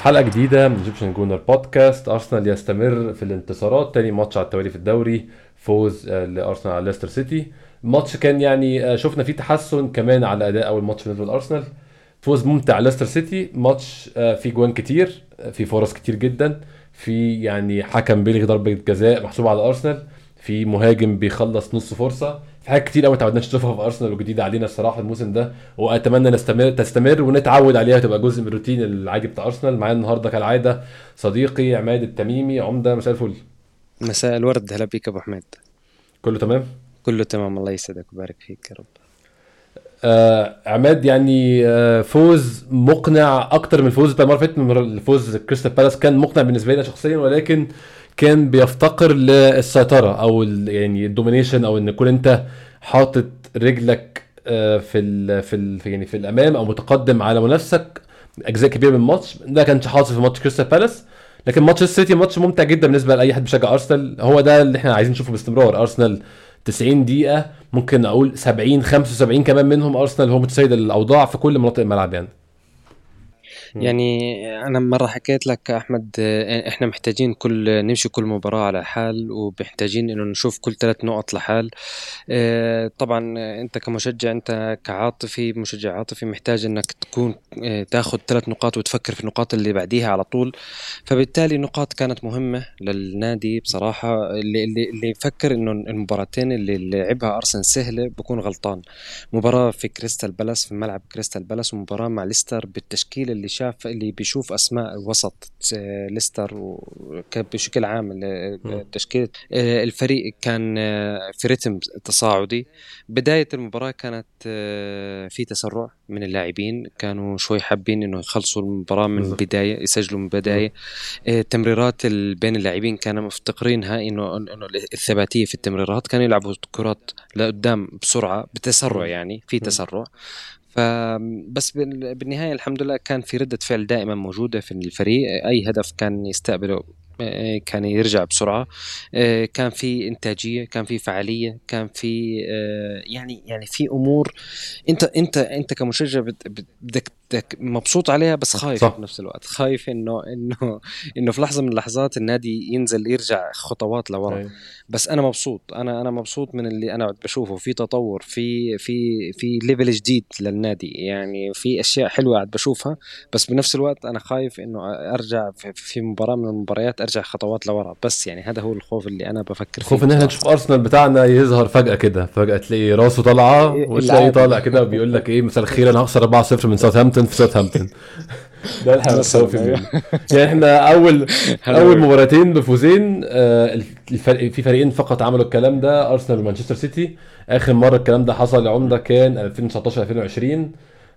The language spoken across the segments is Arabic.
حلقة جديدة من Egyptian Gooner Podcast ارسنال يستمر في الانتصارات. تاني ماتش على التوالي في الدوري فوز آه، لأرسنال على ليستر سيتي. الماتش كان يعني آه، شفنا فيه تحسن كمان على أداء أول ماتش بالنسبة لأرسنال. فوز ممتع ليستر سيتي. ماتش آه، فيه جوان كتير فيه فرص كتير جدا. في يعني حكم بيلغي ضربة جزاء محسوبة على أرسنال. في مهاجم بيخلص نص فرصة. في حاجات كتير قوي ما تعودناش نشوفها في أرسنال وجديدة علينا الصراحة الموسم ده وأتمنى نستمر تستمر ونتعود عليها تبقى جزء من الروتين العادي بتاع أرسنال. معايا النهارده كالعادة صديقي عماد التميمي عمدة مساء الفل. مساء الورد هلا بيك أبو حميد. كله تمام؟ كله تمام الله يسعدك ويبارك فيك يا رب. آه عماد يعني آه فوز مقنع أكتر من الفوز بتاع المرة اللي فاتت الفوز كريستال بالاس كان مقنع بالنسبة لي شخصيا ولكن كان بيفتقر للسيطرة أو يعني ال domination أو إن تكون أنت حاطط رجلك آه، في ال في ال يعني في الأمام أو متقدم على منافسك أجزاء كبيرة من الماتش. ده ما كانش حاصل في ماتش كريستال بالاس. لكن ماتش السيتي ماتش ممتع جدا بالنسبة لأي حد بيشجع أرسنال. هو ده اللي إحنا عايزين نشوفه باستمرار. أرسنال 90 دقيقة ممكن أقول 70 75 كمان منهم. أرسنال هو متسيد الأوضاع في كل مناطق الملعب يعني. يعني أنا مرة حكيت لك أحمد إحنا محتاجين كل نمشي كل مباراة على حال ومحتاجين إنه نشوف كل ثلاث نقط لحال. آه، طبعا أنت كمشجع أنت كعاطفي مشجع عاطفي محتاج إنك تكون آه، تاخذ ثلاث نقاط وتفكر في النقاط اللي بعديها على طول. فبالتالي نقاط كانت مهمة للنادي بصراحة. اللي اللي, اللي يفكر إنه المباراتين اللي لعبها ارسنال سهلة بكون غلطان. مباراة في كريستال بالاس في ملعب كريستال بالاس ومباراة مع ليستر بالتشكيل اللي شاف اللي بيشوف أسماء وسط ليستر بشكل عام تشكيله آه، الفريق كان آه، في رتم تصاعدي. بداية المباراة كانت آه، في تسرع من اللاعبين. كانوا شوي حابين إنه يخلصوا المباراة من البدايه يسجلوا من البدايه التمريرات بين اللاعبين كانوا مفتقرينها إنه إنه الثباتية في التمريرات. كانوا يلعبوا كرات لقدام بسرعة بتسرع يعني في تسرع. فبس بالنهاية الحمد لله كان في ردة فعل دائما موجودة في الفريق. أي هدف كان يستقبله كان يرجع بسرعة. آه، كان في إنتاجية كان في فعالية كان في آه، يعني يعني في أمور أنت أنت أنت كمشجع بدك مبسوط عليها بس خايف صح. بنفس الوقت. خايف إنه إنه إنه في لحظة من اللحظات النادي ينزل يرجع خطوات لورا. أي. بس أنا مبسوط. أنا أنا مبسوط من اللي أنا بشوفه. في تطور في في في ليفل جديد للنادي. يعني في أشياء حلوة قاعد بشوفها. بس بنفس الوقت أنا خايف إنه أرجع في مباراة من المباريات ارجع خطوات لورا. بس يعني هذا هو الخوف اللي أنا بفكر فيه خوف إن إحنا نشوف أرسنال بتاعنا يظهر فجأة كده. فجأة تلاقي راسه طالعة وتلاقيه طالع كده وبيقول لك إيه مساء الخير أنا هخسر 4-0 من ساوثهامبتون في ساوثهامبتون. ده اللي متخوف يعني إحنا أول أول مباراتين بفوزين آه، الفرق في فريقين فقط عملوا الكلام ده أرسنال ومانشستر سيتي. آخر مرة الكلام ده حصل لعمده كان 2019 2020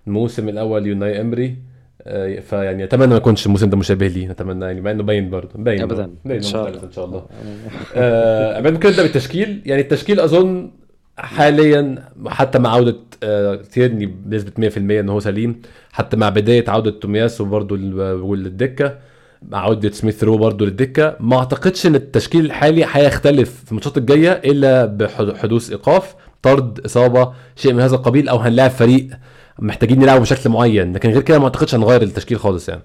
الموسم الأول يوناي إمري. فيعني أتمنى ما يكونش الموسم ده مشابه لي. اتمنى يعني مع إنه باين برضه. باين أبدا. باين إن شاء الله. إن شاء الله. آه ممكن نبدا بالتشكيل. يعني التشكيل أظن حاليا حتى مع عودة آه تيرني بنسبة 100% إن هو سليم. حتى مع بداية عودة تومياسو برضه للدكه مع عودة سميث رو برضه للدكة. ما أعتقدش إن التشكيل الحالي هيختلف في الماتشات الجاية إلا بحدوث إيقاف طرد إصابة شيء من هذا القبيل أو هنلاعب فريق محتاجين نلعبه بشكل معين لكن غير كده ما أعتقدش هنغير التشكيل خالص يعني.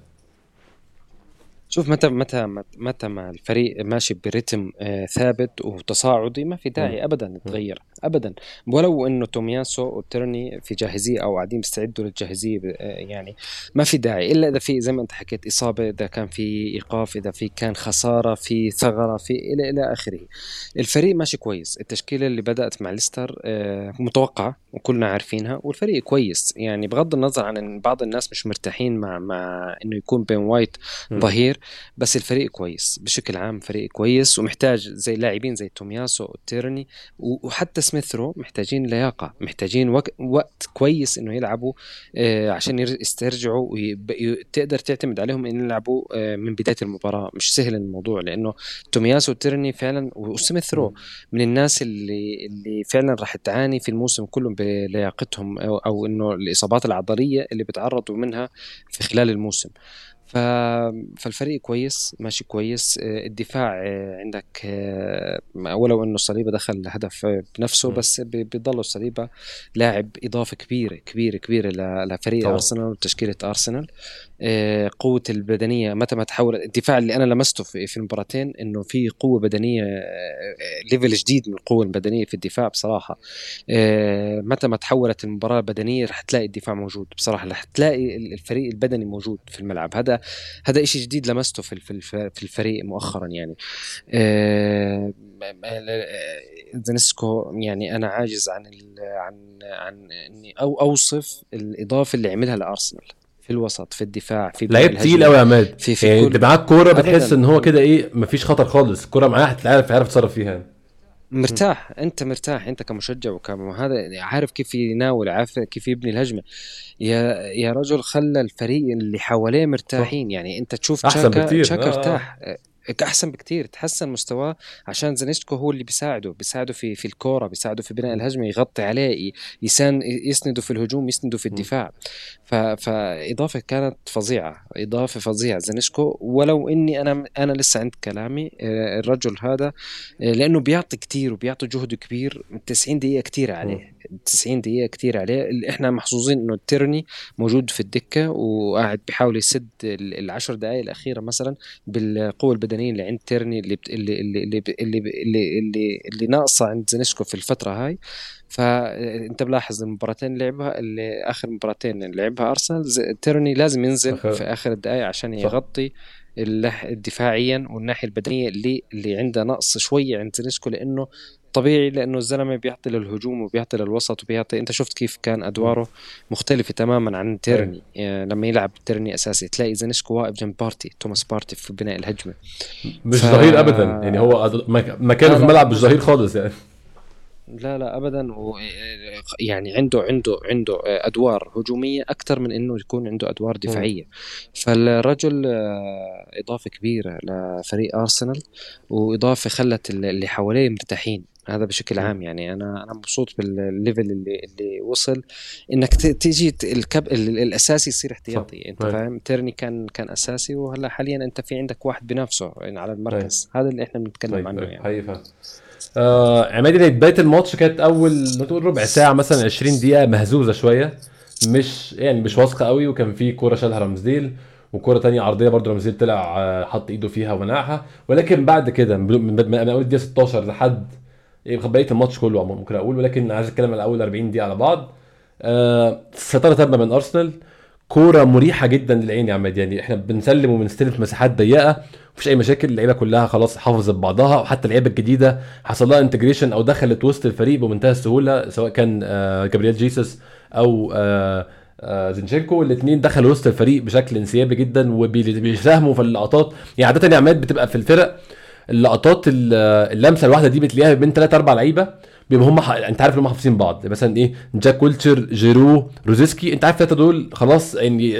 شوف متى متى متى ما الفريق ماشي برتم آه، ثابت وتصاعدي ما في داعي ابدا يتغير. ابدا. ولو إنه تومياسو وترني في جاهزية أو قاعدين بيستعدوا للجاهزية يعني ما في داعي. إلا إذا في زي ما أنت حكيت إصابة إذا كان في إيقاف إذا في كان خسارة في ثغرة في إلى إلى آخره. الفريق ماشي كويس. التشكيلة اللي بدأت مع ليستر آه، متوقعة وكلنا عارفينها والفريق كويس. يعني بغض النظر عن إن بعض الناس مش مرتاحين مع مع إنه يكون بين وايت ظهير بس الفريق كويس. بشكل عام فريق كويس ومحتاج زي لاعبين زي تومياسو وتيرني وحتى سميث رو محتاجين لياقة محتاجين وقت, وقت كويس إنه يلعبوا آه عشان يسترجعوا وتقدر تعتمد عليهم إن يلعبوا آه من بداية المباراة مش سهل الموضوع لأنه تومياسو وتيرني فعلا وسميث رو من الناس اللي اللي فعلا راح تعاني في الموسم كله بلياقتهم أو, أو إنه الإصابات العضلية اللي بتعرضوا منها في خلال الموسم. فالفريق كويس ماشي كويس. آه، الدفاع آه، عندك آه، ولو إنه صليبه دخل هدف بنفسه بس بيضل صليبه لاعب إضافة كبيرة كبيرة كبيرة لفريق طبعا. أرسنال وتشكيلة أرسنال. قوة البدنية متى ما تحول الدفاع اللي أنا لمسته في, في المباراتين إنه في قوة بدنية level جديد من القوة البدنية في الدفاع بصراحة. متى ما تحولت المباراة بدنية رح تلاقي الدفاع موجود. بصراحة رح تلاقي الفريق البدني موجود في الملعب. هذا هذا شيء جديد لمسته في في الفريق مؤخرا يعني. آه، زينشينكو يعني أنا عاجز عن عن عن إني أو أوصف الإضافة اللي عملها لأرسنال في الوسط في الدفاع في لعيب تقيل قوي يا عماد. في, في يعني أنت معاك كورة بتحس إن هو كده إيه مفيش خطر خالص. الكورة معاه هتعرف يعرف يتصرف فيها. مرتاح أنت مرتاح أنت كمشجع وكهذا عارف كيف يناول عارف كيف يبني الهجمة. يا يا رجل خلى الفريق اللي حواليه مرتاحين يعني أنت تشوف أحسن بكتير. تشاكا آه. أحسن بكتير تحسن مستواه عشان زنيشكو هو اللي بيساعده بيساعده في في الكورة بيساعده في بناء الهجمة يغطي عليه يسند يسنده في الهجوم يسنده في الدفاع. فاضافه كانت فظيعة إضافة فظيعة زينشينكو ولو إني أنا أنا لسه عند كلامي آه، الرجل هذا آه، لأنه بيعطي كتير وبيعطي جهد كبير 90 دقيقة كتير عليه. 90 دقيقة كتير عليه. إحنا محظوظين إنه تيرني موجود في الدكة وقاعد بيحاول يسد العشر دقائق الأخيرة مثلا بالقوة البدنية اللي عند تيرني اللي اللي اللي اللي اللي, اللي, اللي ناقصة عند زينشينكو في الفترة هاي. فانت ملاحظ المباراتين اللي لعبها اللي آخر مباراتين اللي لعبها أرسنال تيرني لازم ينزل أخير. في آخر الدقائق عشان يغطي دفاعيا والناحية البدنية اللي اللي عندها نقص شوية عند زينشينكو لأنه طبيعي لأنه الزلمة بيعطي للهجوم وبيعطي للوسط وبيعطي أنت شفت كيف كان أدواره مختلفة تماما عن تيرني. يعني لما يلعب تيرني أساسي تلاقي زينشينكو واقف جنب بارتي توماس بارتي في بناء الهجمة. مش ف... ظهير ابدا. يعني هو مكانه في الملعب مش ظهير خالص يعني. لا لا ابدا. و يعني عنده عنده عنده أدوار هجومية أكثر من إنه يكون عنده أدوار دفاعية. فالرجل آه، إضافة كبيرة لفريق أرسنال وإضافة خلت اللي حواليه مرتاحين. هذا بشكل عام يعني. أنا أنا مبسوط بالليفل اللي اللي وصل. إنك تيجي الكب الأساسي يصير احتياطي أنت فاهم؟ تيرني كان كان أساسي وهلأ حاليا أنت في عندك واحد بنفسه يعني على المركز. هذا اللي إحنا بنتكلم طيب. عنه يعني. حقيقة. آه عمادي بدايه الماتش كانت أول نقول ربع ساعة مثلا 20 دقيقة مهزوزة شوية. مش يعني مش واثقة قوي وكان في كورة شالها رمزديل وكورة تانية عرضية برضه رمزديل طلع آه، حط إيده فيها ومنعها ولكن بعد كده من أول الدقيقه 16 لحد إيه، بقيه الماتش كله ممكن أقول ولكن عايز أتكلم على أول 40 دقيقة على بعض. آه سيطره تامه من أرسنال. كورة مريحة جدا للعين يا عماد. يعني إحنا بنسلم وبنستلم في مساحات ضيقة مفيش أي مشاكل. اللعيبة كلها خلاص حافظت بعضها وحتى اللعيبة الجديدة حصل لها integration أو دخلت وسط الفريق بمنتهى السهولة سواء كان آه جابرييل جيسوس أو آه آه زينشينكو. الاثنين دخلوا وسط الفريق بشكل انسيابي جدا وبيساهموا في اللقطات. يعني عادة يا عماد بتبقى في الفرق اللقطات اللمسة الواحدة دي بتلاقيها بين ثلاث أربع لعيبة بيبقى هم. أنت عارف إن هم حافظين بعض. مثلا إيه جاك ويلشير جيرو روزيسكي أنت عارف الثلاثه دول خلاص يعني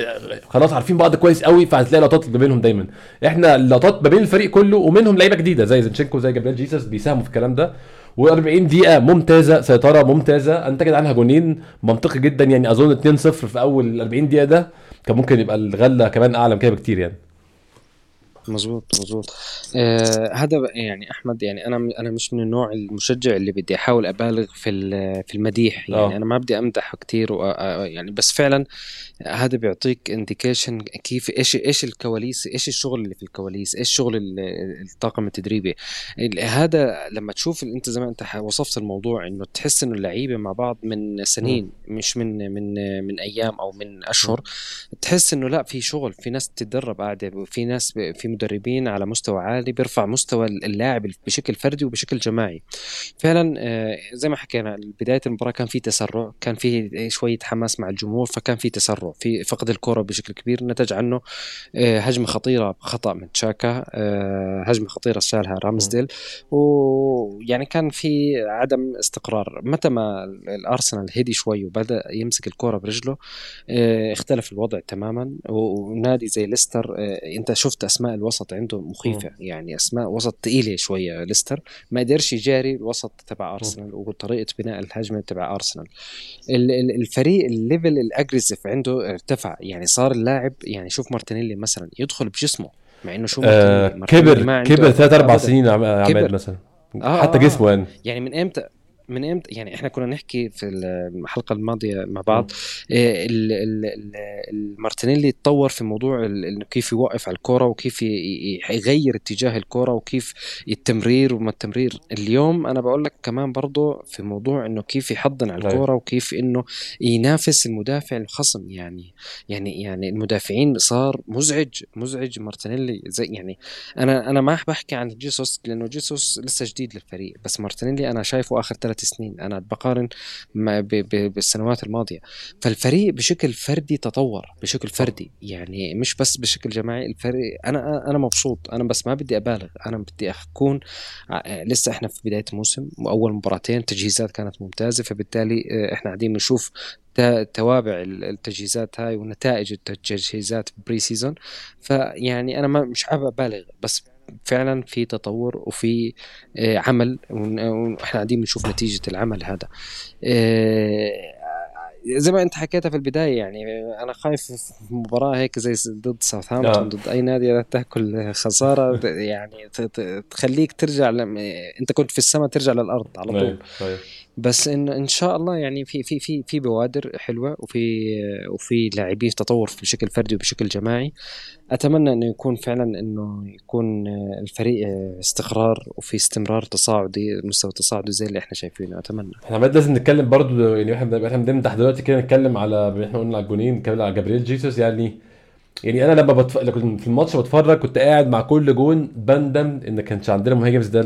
خلاص عارفين بعض كويس قوي فهتلاقي لقطات ما بينهم دايما. إحنا اللقطات ما بين الفريق كله ومنهم لعيبة جديدة زي زنشينكو زي جابريل جيسس بيساهموا في الكلام ده. و40 دقيقة ممتازة سيطرة ممتازة. انتجت عنها جونين منطقي جدا يعني. أظن 2-0 في أول 40 دقيقة ده كان ممكن يبقى الغلة كمان أعلى من كده بكتير يعني. مظبوط مظبوط آه هذا يعني أحمد يعني أنا أنا مش من النوع المشجع اللي بدي أحاول أبالغ في في المديح يعني أوه. أنا ما بدي أمدح كثير يعني بس فعلا هذا بيعطيك انديكيشن كيف إيش إيش الكواليس إيش الشغل اللي في الكواليس إيش شغل الطاقم التدريبي هذا لما تشوف أنت زي ما أنت وصفت الموضوع إنه تحس إنه اللعيبة مع بعض من سنين م. مش من من من أيام أو من أشهر م. تحس إنه لا في شغل في ناس تتدرب قاعدة وفي ناس في مدربين على مستوى عالي بيرفع مستوى اللاعب بشكل فردي وبشكل جماعي. فعلا آه، زي ما حكينا بداية المباراة كان في تسرع كان في شوية حماس مع الجمهور فكان في تسرع في فقد الكرة بشكل كبير نتج عنه آه، هجمة خطيرة خطأ من تشاكا آه، هجمة خطيرة شالها رامزديل. ويعني كان في عدم استقرار. متى ما الأرسنال هدي شوي وبدأ يمسك الكرة برجله اختلف الوضع تماما. ونادي زي ليستر أنت شفت أسماء الوضع الوسط عنده مخيفة. يعني أسماء وسط ثقيله شوية ليستر. ما قدرش يجاري الوسط تبع أرسنال وطريقة بناء الهجمة تبع أرسنال. الفريق ال level ال aggressive عنده ارتفع. يعني صار اللاعب يعني شوف مارتينيلي مثلا يدخل بجسمه مع إنه شو آه كبر كبر ثلاث أربع سنين عماد مثلا. آه حتى آه جسمه يعني. يعني من إمتى؟ من إمتى؟ يعني إحنا كنا نحكي في الحلقة الماضية مع بعض آه، المارتينيلي تطور في موضوع إنه كيف يوقف على الكره وكيف يغير اتجاه الكره وكيف التمرير وما التمرير. اليوم أنا بقول لك كمان برضه في موضوع إنه كيف يحضن على الكره وكيف إنه ينافس المدافع الخصم. يعني يعني يعني المدافعين صار مزعج مزعج مارتينيلي. زي يعني أنا أنا ما بحكي عن جيسوس لأنه جيسوس لسه جديد للفريق بس مارتينيلي أنا شايفه آخر ثلاث ثلاث سنين. أنا بقارن بالسنوات الماضية. فالفريق بشكل فردي تطور بشكل فردي. يعني مش بس بشكل جماعي الفريق أنا أنا مبسوط. أنا بس ما بدي أبالغ. أنا بدي أكون لسه إحنا في بداية الموسم. واول مباراتين تجهيزات كانت ممتازة. فبالتالي آه، إحنا قاعدين بنشوف توابع التجهيزات هاي ونتائج التجهيزات pre-season فيعني أنا ما مش حابب أبالغ. بس فعلا في تطور وفي آه، عمل وإحنا قاعدين بنشوف نتيجة العمل هذا. آه، زي ما أنت حكيتها في البداية يعني أنا خايف في مباراة هيك زي ضد ساوثهامبتون ضد أي نادي تأكل خسارة يعني تخليك ترجع لما أنت كنت في السماء ترجع للأرض على طول. بس ان إن شاء الله يعني في في في في بوادر حلوة وفي وفي لاعبين تطور بشكل فردي وبشكل جماعي. أتمنى إنه يكون فعلا إنه يكون الفريق استقرار وفي استمرار تصاعدي مستوى تصاعدي زي اللي إحنا شايفينه. أتمنى. إحنا لازم نتكلم برضو يعني إحنا إحنا بنمدح دلوقتي كده نتكلم على إحنا قلنا على الجونين نتكلم على جابرييل جيسوس يعني يعني أنا لما بتف... في الماتش بتفرج كنت قاعد مع كل جون بندم إن كانش عندنا مهاجم ده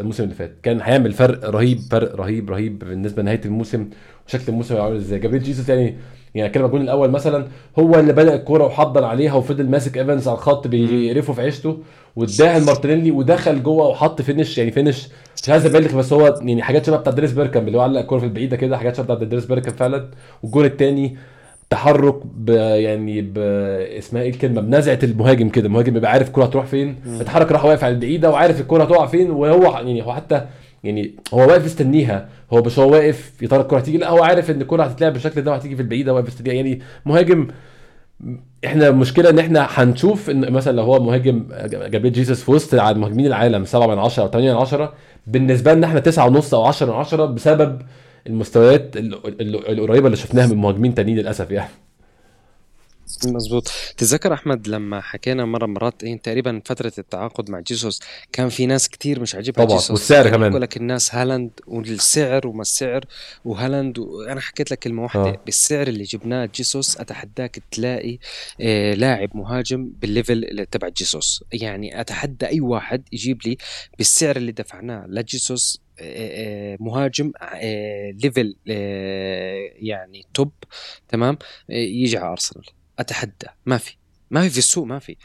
الموسم اللي فات. كان هيعمل فرق رهيب فرق رهيب رهيب بالنسبة لنهاية الموسم وشكل الموسم عامل إزاي. جابريل جيسوس يعني يعني كلمه الجون الأول مثلا هو اللي بدأ الكورة وحضن عليها وفضل ماسك ايفنز على الخط بيقرفه في عيشته واداها لمارتينيلي ودخل جوه وحط finish يعني finish مش عايز أبالغ بس هو يعني حاجات شبه بتاع دينيس بيركامب اللي هو علق الكورة في البعيدة كده حاجات شبه بتاع دينيس بيركامب فعلا. والجون الثاني تحرك ب يعني ب اسمها إيه الكلمة؟ بنزعة المهاجم كده. المهاجم بيبقى عارف الكوره هتروح فين اتحرك راح واقف على البعيدة وعارف الكوره هتقع فين وهو يعني هو حتى يعني هو واقف يستنيها. هو مش هو واقف يا ترى الكوره هتيجي لا هو عارف إن الكوره هتتلعب بالشكل ده وهتيجي في البعيدة واقف يستنيها. يعني مهاجم إحنا المشكلة إن إحنا هنشوف إن مثلا لو هو مهاجم جابريل جيسوس في وسط مهاجمين العالم 7 من 10 أو 8 من 10 بالنسبة لنا إحنا 9 ونص أو 10 من 10 بسبب المستويات القريبة اللي شفناها من مهاجمين تانيين للأسف يعني. مظبوط. تذكر أحمد لما حكينا مرة مرات إيه تقريبا فترة التعاقد مع جيسوس كان في ناس كتير مش عاجبها طبعا جيسوس. والسعر كمان. يقول لك الناس هالاند والسعر وما السعر وهالاند وأنا حكيت لك كلمة واحدة آه. بالسعر اللي جبناه جيسوس أتحداك تلاقي آه لاعب مهاجم بال level تبع جيسوس. يعني أتحدى أي واحد يجيب لي بالسعر اللي دفعناه لجيسوس مهاجم level آه، يعني top تمام؟ يجي على ارسنال أتحدى. ما في. ما في في السوق ما في.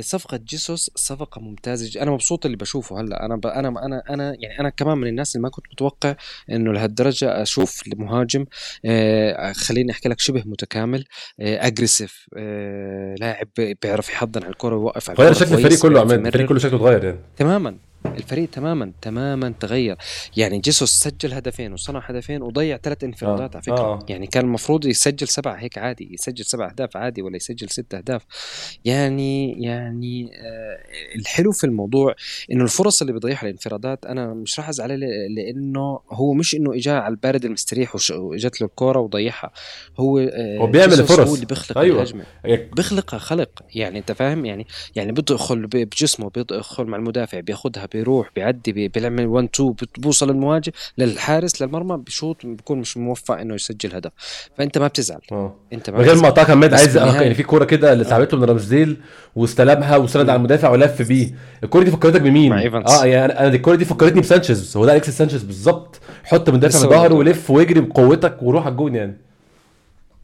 صفقة جيسوس صفقة ممتازة أنا مبسوط اللي بشوفه هلأ. أنا ب... أنا أنا أنا يعني أنا كمان من الناس اللي ما كنت متوقع إنه لهالدرجة أشوف مهاجم آه خليني أحكي لك شبه متكامل آه aggressive آه لاعب بيعرف يحضن على الكرة ويوقف على غير شكل الفريق كله عماد. الفريق كله شكله اتغير يعني. تماما. الفريق تماما تماما تغير. يعني جيسوس سجل هدفين وصنع هدفين وضيع ثلاث انفرادات آه. على فكرة. آه. يعني كان المفروض يسجل سبعة هيك عادي يسجل سبع أهداف عادي ولا يسجل ست أهداف. يعني يعني آه الحلو في الموضوع إنه الفرص اللي بيضيعها الانفرادات أنا مش راح أزعل لإنه هو مش إنه اجى على البارد المستريح وإجت له الكورة وضيعها. هو آه هو بيعمل فرص. هو اللي بيخلق أيوة. الهجمة. بيخلقها خلق. يعني أنت فاهم؟ يعني يعني بيدخل بجسمه بيدخل مع المدافع بياخذها بيروح بيعدي بيعمل 1 2 بوصل المواجه للحارس للمرمى بشوط بيكون مش موفق إنه يسجل هدف. فأنت ما بتزعل. أوه. أنت ما غير ما قطع كان عايز يعني في كورة كده اللي اتلعبت له من رمزديل واستلمها وسند على المدافع ولف بيه. الكورة دي فكرتك بمين؟ آه يعني أنا الكورة دي فكرتني بسانشيز. هو ده اليكس سانشيز بالظبط حط مدافع من ظهره ولف واجري بقوتك وروح على الجون يعني.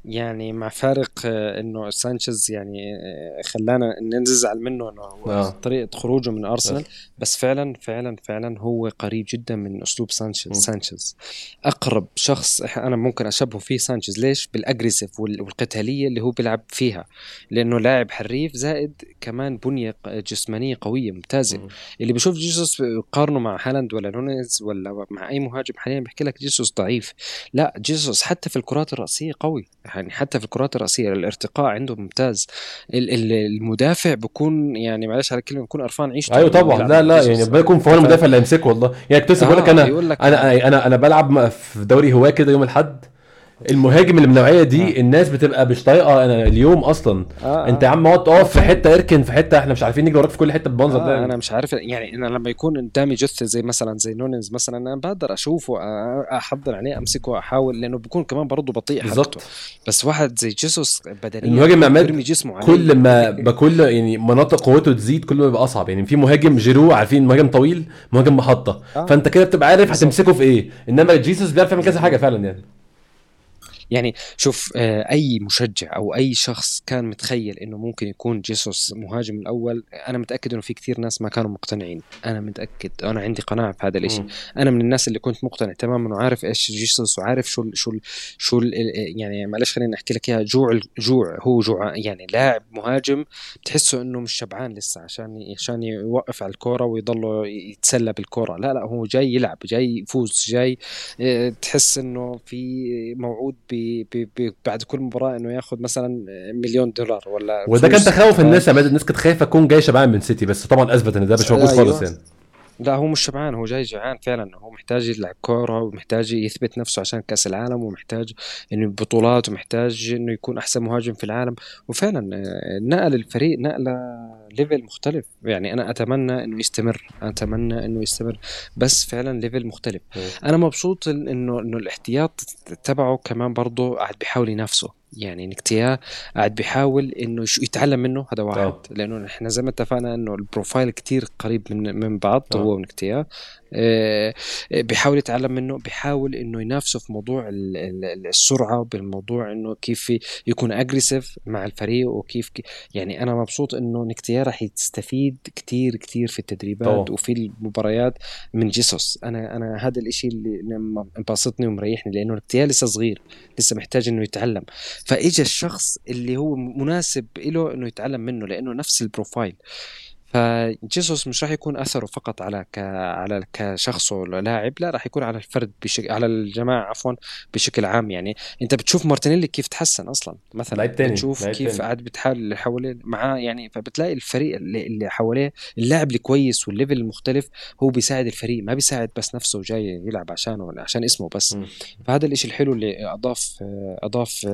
يعني مع فارق آه، إنه سانشيز يعني آه، خلانا نزعل منه إنه هو آه. طريقة خروجه من أرسنال بس. فعلا فعلا فعلا هو قريب جدا من أسلوب سانشيز م. سانشيز أقرب شخص أنا ممكن أشبهه فيه سانشيز ليش بال aggressive وال- والقتالية اللي هو بيلعب فيها لأنه لاعب حريف زائد كمان بنية جسمانية قوية ممتازة مم. اللي بيشوف جيسوس قارنه مع هالاند ولا نونيز ولا مع أي مهاجم حاليا بيحكي لك جيسوس ضعيف لا جيسوس حتى في الكرات الرأسية قوي يعني حتى في الكرات الرأسية الارتقاء عنده ممتاز. ال- ال- المدافع بكون يعني معلش على الكلمة بيكون قرفان عيشته أيوه طبعا. لا لا. يعني بيكون في هو المدافع اللي هيمسكه والله. يعني كنت لسه بقول لك آه، أنا أنا أنا أنا بلعب في دوري هواة كده يوم الأحد. المهاجم اللي من النوعية دي آه. الناس بتبقى مش طايقة أنا اليوم أصلا آه أنت يا عم اقعد تقف في. حتة أركن في حتة إحنا مش عارفين نجري وراك في كل حتة بالمنظر ده آه يعني. أنا مش عارف يعني أنا لما يكون قدامي جثه زي مثلا زي نونيز مثلا أنا بقدر أشوفه أحضر عليه أمسكه احاول لأنه بيكون كمان برضه بطيء بالظبط. بس واحد زي جيسوس بدنيا المهاجم عماد جسمه عليه كل ما بكل يعني مناطق قوته تزيد كل ما يبقى أصعب يعني في مهاجم جيرو عارفين مهاجم طويل مهاجم محطة آه. فأنت كده بتبقى عارف. هتمسكه في إيه إنما جيسوس بيعرف يعمل كذا حاجة فعلا يعني يعني شوف آه، أي مشجع أو أي شخص كان متخيل إنه ممكن يكون جيسوس مهاجم الأول أنا متأكد إنه في كثير ناس ما كانوا مقتنعين. أنا متأكد أنا عندي قناعة في هذا الشيء. أنا من الناس اللي كنت مقتنع تماما وعارف إيش جيسوس وعارف شو ال شو ال شو ال يعني معلش خليني أحكي لك إياها جوع الجوع هو جوع يعني لاعب مهاجم بتحسه إنه مش شبعان لسه عشان عشان يوقف على الكورة ويضله يتسلى بالكورة. لا لا هو جاي يلعب جاي يفوز جاي آه، تحس إنه في موعود ب ب ب بعد كل مباراة إنه ياخذ مثلا مليون دولار ولا وده كان. تخوف الناس يا عماد، الناس كانت خايفة اكون جاي شبعان من سيتي بس طبعا أثبت إن ده مش موجود أيوة. خالص يعني لا هو مش شبعان هو جاي جوعان فعلا. هو محتاج يلعب كورة ومحتاج يثبت نفسه عشان كأس العالم ومحتاج إنه بطولات ومحتاج إنه يكون أحسن مهاجم في العالم. وفعلا آه، نقل الفريق نقله level مختلف. يعني أنا أتمنى إنه يستمر أتمنى إنه يستمر بس فعلا level مختلف. أنا مبسوط انه إنه الاحتياط تبعه كمان برضه قاعد بيحاول ينافسه. يعني نكتيا قاعد بيحاول إنه شو يتعلم منه هذا واحد آه. لأنه إحنا زي ما اتفقنا إنه ال profile كتير قريب من من بعض آه. هو ونكتيا بيحاول يتعلم منه بيحاول إنه ينافسه في موضوع ال- ال- السرعة بالموضوع إنه كيف يكون aggressive مع الفريق وكيف يعني أنا مبسوط إنه نكتيا راح يستفيد كتير كتير في التدريبات طبعا. وفي المباريات من جيسوس. أنا أنا هذا الإشي اللي مبسطني ومريحني لأنه نكتيا لسه صغير لسه محتاج إنه يتعلم. فاجى الشخص اللي هو مناسب له إنه يتعلم منه لأنه نفس ال profile. فجيسوس مش راح يكون أثره فقط على ك... على كشخصه لاعب لا راح يكون على الفرد بشكل على الجماعة عفوا بشكل عام يعني أنت بتشوف مارتينيلي كيف تحسن أصلا مثلا تاني، بتشوف كيف. قاعد بتحاول اللي حواليه معاه يعني فبتلاقي الفريق اللي, اللي حواليه اللاعب الكويس وال level المختلف هو بيساعد الفريق ما بيساعد بس نفسه وجاي يلعب عشانه ولا عشان اسمه بس مم. فهذا الإشي الحلو اللي أضاف أضاف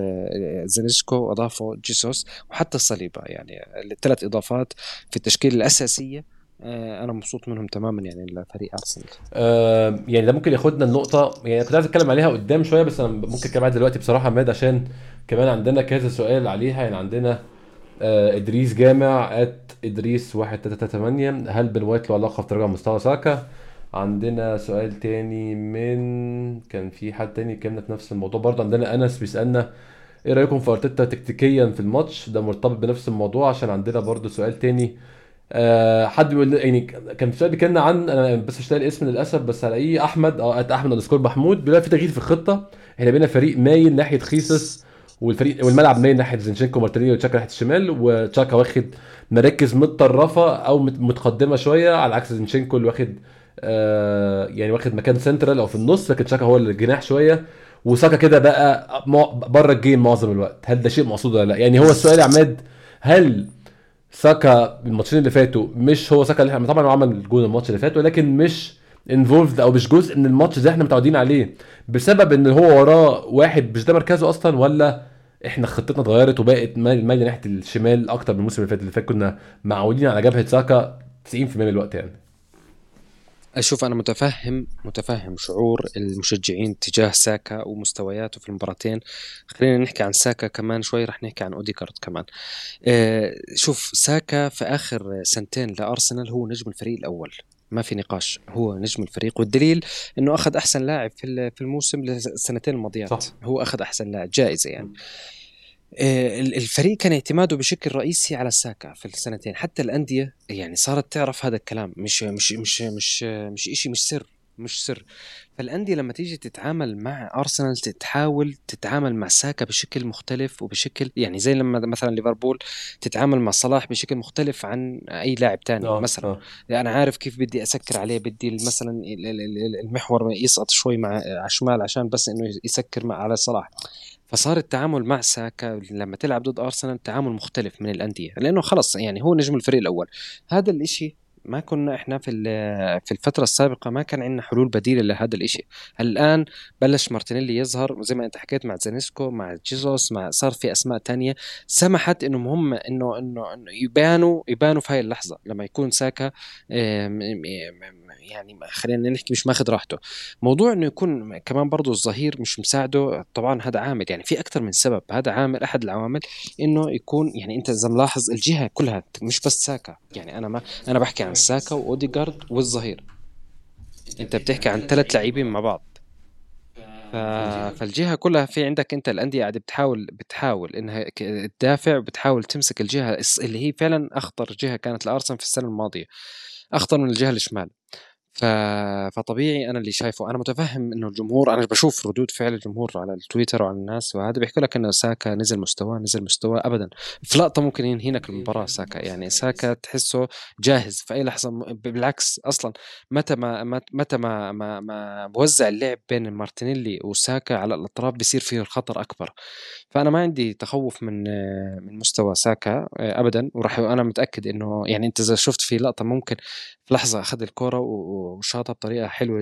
زينشينكو واضافه جيسوس وحتى صليبا يعني الثلاث إضافات في التشكيله الاساسيه آه، أنا مبسوط منهم تماما يعني لفريق ارسنال آه يعني ده ممكن ياخدنا النقطة يعني كنت عايز أتكلم عليها قدام شوية بس أنا ممكن عليها دلوقتي بصراحة يا عماد عشان كمان عندنا كذا سؤال عليها. يعني عندنا آه إدريس جامع ات إدريس 1338 هل بن وايت له علاقة في تراجع مستوى ساكا؟ عندنا سؤال تاني من كان في حد تاني اتكلمنا في نفس الموضوع. برضه عندنا أنس بيسألنا إيه رأيكم في أرتيتا تكتيكيا في الماتش؟ ده مرتبط بنفس الموضوع عشان عندنا برضه سؤال تاني آه حد بيقول يعني كان في سؤال بيتكلم عن أنا بس مش لاقي الاسم للأسف بس هلاقيه أحمد أو أحمد underscore محمود بيقول في تغيير في الخطة. إحنا بقينا فريق مايل ناحية خيسوس والفريق والملعب مايل ناحية زينشينكو مارتينيلي وتشاكا ناحية الشمال وتشاكا واخد مراكز متطرفة أو مت- متقدمة شوية على عكس زينشينكو اللي واخد آه يعني واخد مكان سنترال أو في النص لكن تشاكا هو الجناح شوية. وساكا كده بقى بره ال game معظم الوقت. هل ده شيء مقصود ولا لأ؟ يعني هو السؤال يا عماد هل ساكا الماتشين اللي فاتوا مش هو ساكا اللي إحنا طبعا هو عمل الجول الماتش اللي فات ولكن مش involved أو مش جزء من الماتش زي إحنا متعودين عليه. بسبب إن هو وراه واحد مش ده مركزه أصلا ولا إحنا خطتنا اتغيرت وبقت مايل مايل ناحية الشمال أكتر من الموسم اللي فات اللي فات؟ كنا معودين على جبهة ساكا 90% من الوقت يعني. أشوف أنا متفهم متفهم شعور المشجعين تجاه ساكا ومستوياته في المباراتين. خلينا نحكي عن ساكا كمان شوي رح نحكي عن اوديكارد كمان. آه، شوف ساكا في آخر سنتين لأرسنال هو نجم الفريق الأول. ما في نقاش هو نجم الفريق. والدليل إنه أخذ أحسن لاعب في في الموسم السنتين الماضيات. صح. هو أخذ أحسن لاعب جائزة يعني. الفريق كان اعتماده بشكل رئيسي على الساكا في السنتين. حتى الأندية يعني صارت تعرف هذا الكلام. مش مش مش مش مش شيء مش سر مش سر. فالأندية لما تيجي تتعامل مع أرسنال تحاول تتعامل مع ساكا بشكل مختلف وبشكل يعني زي لما مثلا ليفربول تتعامل مع صلاح بشكل مختلف عن أي لاعب تاني آه مثلا. آه. أنا عارف كيف بدي أسكر عليه بدي مثلا المحور يسقط شوي مع على الشمال عشان بس إنه يسكر مع على صلاح. فصار التعامل مع ساكا لما تلعب ضد أرسنال تعامل مختلف من الأندية لأنه خلص يعني هو نجم الفريق الأول. هذا الإشي ما كنا إحنا في في الفترة السابقة ما كان عندنا حلول بديلة لهذا الشيء الآن بلش مارتينيلي يظهر زي ما أنت حكيت مع زينشينكو مع جيسوس مع صار في أسماء تانية. سمحت إنه هم إنه إنه يبانوا يبانوا في هاي اللحظة لما يكون ساكا يعني خلينا نحكي مش ماخذ راحته. موضوع إنه يكون كمان برضه الظهير مش مساعده طبعا هذا عامل يعني في أكثر من سبب. هذا عامل أحد العوامل إنه يكون يعني أنت اذا ملاحظ الجهة كلها مش بس ساكا. يعني أنا ما أنا بحكي عن ساكا وأوديجارد والظهير. أنت بتحكي عن ثلاث لاعبين مع بعض. ف... فالجهة كلها في عندك أنت الأندية قاعدة بتحاول بتحاول إنها تدافع بتحاول تمسك الجهة اللي هي فعلا أخطر جهة كانت لأرسنال في السنة الماضية. أخطر من الجهة الشمال. ف... فطبيعي أنا اللي شايفه. أنا متفهم إنه الجمهور أنا بشوف ردود فعل الجمهور على التويتر وعلى الناس وهذا بيحكوا لك إنه ساكا نزل مستواه نزل مستواه ابدا. في لقطة ممكن ينهينك المباراة ساكا. يعني ساكا تحسه جاهز في أي لحظة بالعكس أصلا متى ما متى ما ما, ما بوزع اللعب بين مارتينيلي وساكا على الأطراف بصير فيه الخطر أكبر. فأنا ما عندي تخوف من من مستوى ساكا ابدا. وراح أنا متأكد إنه يعني أنت إذا شفت في لقطة ممكن في لحظة أخذ الكرة وشاطها بطريقة حلوة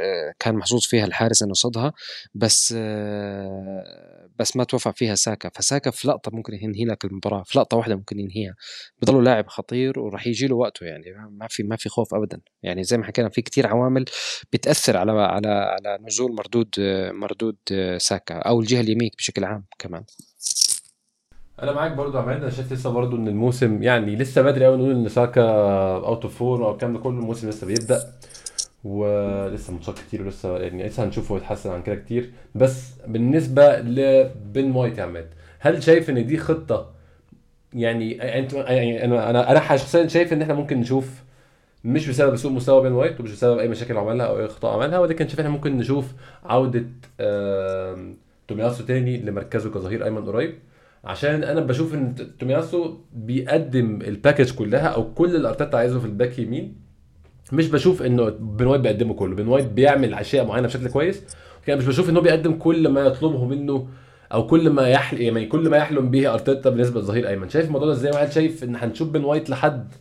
آه، كان محظوظ فيها الحارس إنه صدها بس آه، بس ما توفق فيها ساكا. فساكا في لقطة ممكن ينهي لك المباراة في لقطة واحدة ممكن ينهيها. بضله لاعب خطير وراح يجي له وقته يعني ما في ما في خوف ابدا. يعني زي ما حكينا في كتير عوامل بتأثر على على على نزول مردود مردود ساكا أو الجهة اليمين بشكل عام كمان. أنا معاك برضو عماد أنا شايف لسه برضو إن الموسم يعني لسه بدري قوي نقول إن ساكا out of form أو الكلام ده كله. الموسم لسه بيبدأ ولسه ماتشات كتير ولسه يعني لسه هنشوفه يتحسن عن كده كتير. بس بالنسبة لبن وايت يا عماد هل شايف إن دي خطة؟ يعني أنت يعني أنا أنا أنا شخصيا شايف إن إحنا ممكن نشوف مش بسبب سوء مستوى بن وايت ومش بسبب أي مشاكل عملها أو أي اخطاء عملها ولكن شايف إحنا ممكن نشوف عودة تومياسو تاني لمركزه كظهير أيمن قريب. عشان أنا بشوف ان تومياسو بيقدم ال package كلها أو كل اللي أرتيتا عايزه في ال back يمين. مش بشوف انه بن وايت بيقدمه كله. بن وايت بيعمل أشياء معينة بشكل كويس. كان مش بشوف ان هو بيقدم كل ما يطلبه منه أو كل ما يحل يعني كل ما يحلم به أرتيتا بالنسبة لظهير أيمن. شايف الموضوع ده إزاي؟ واحد شايف إن هنشوف بن وايت لحد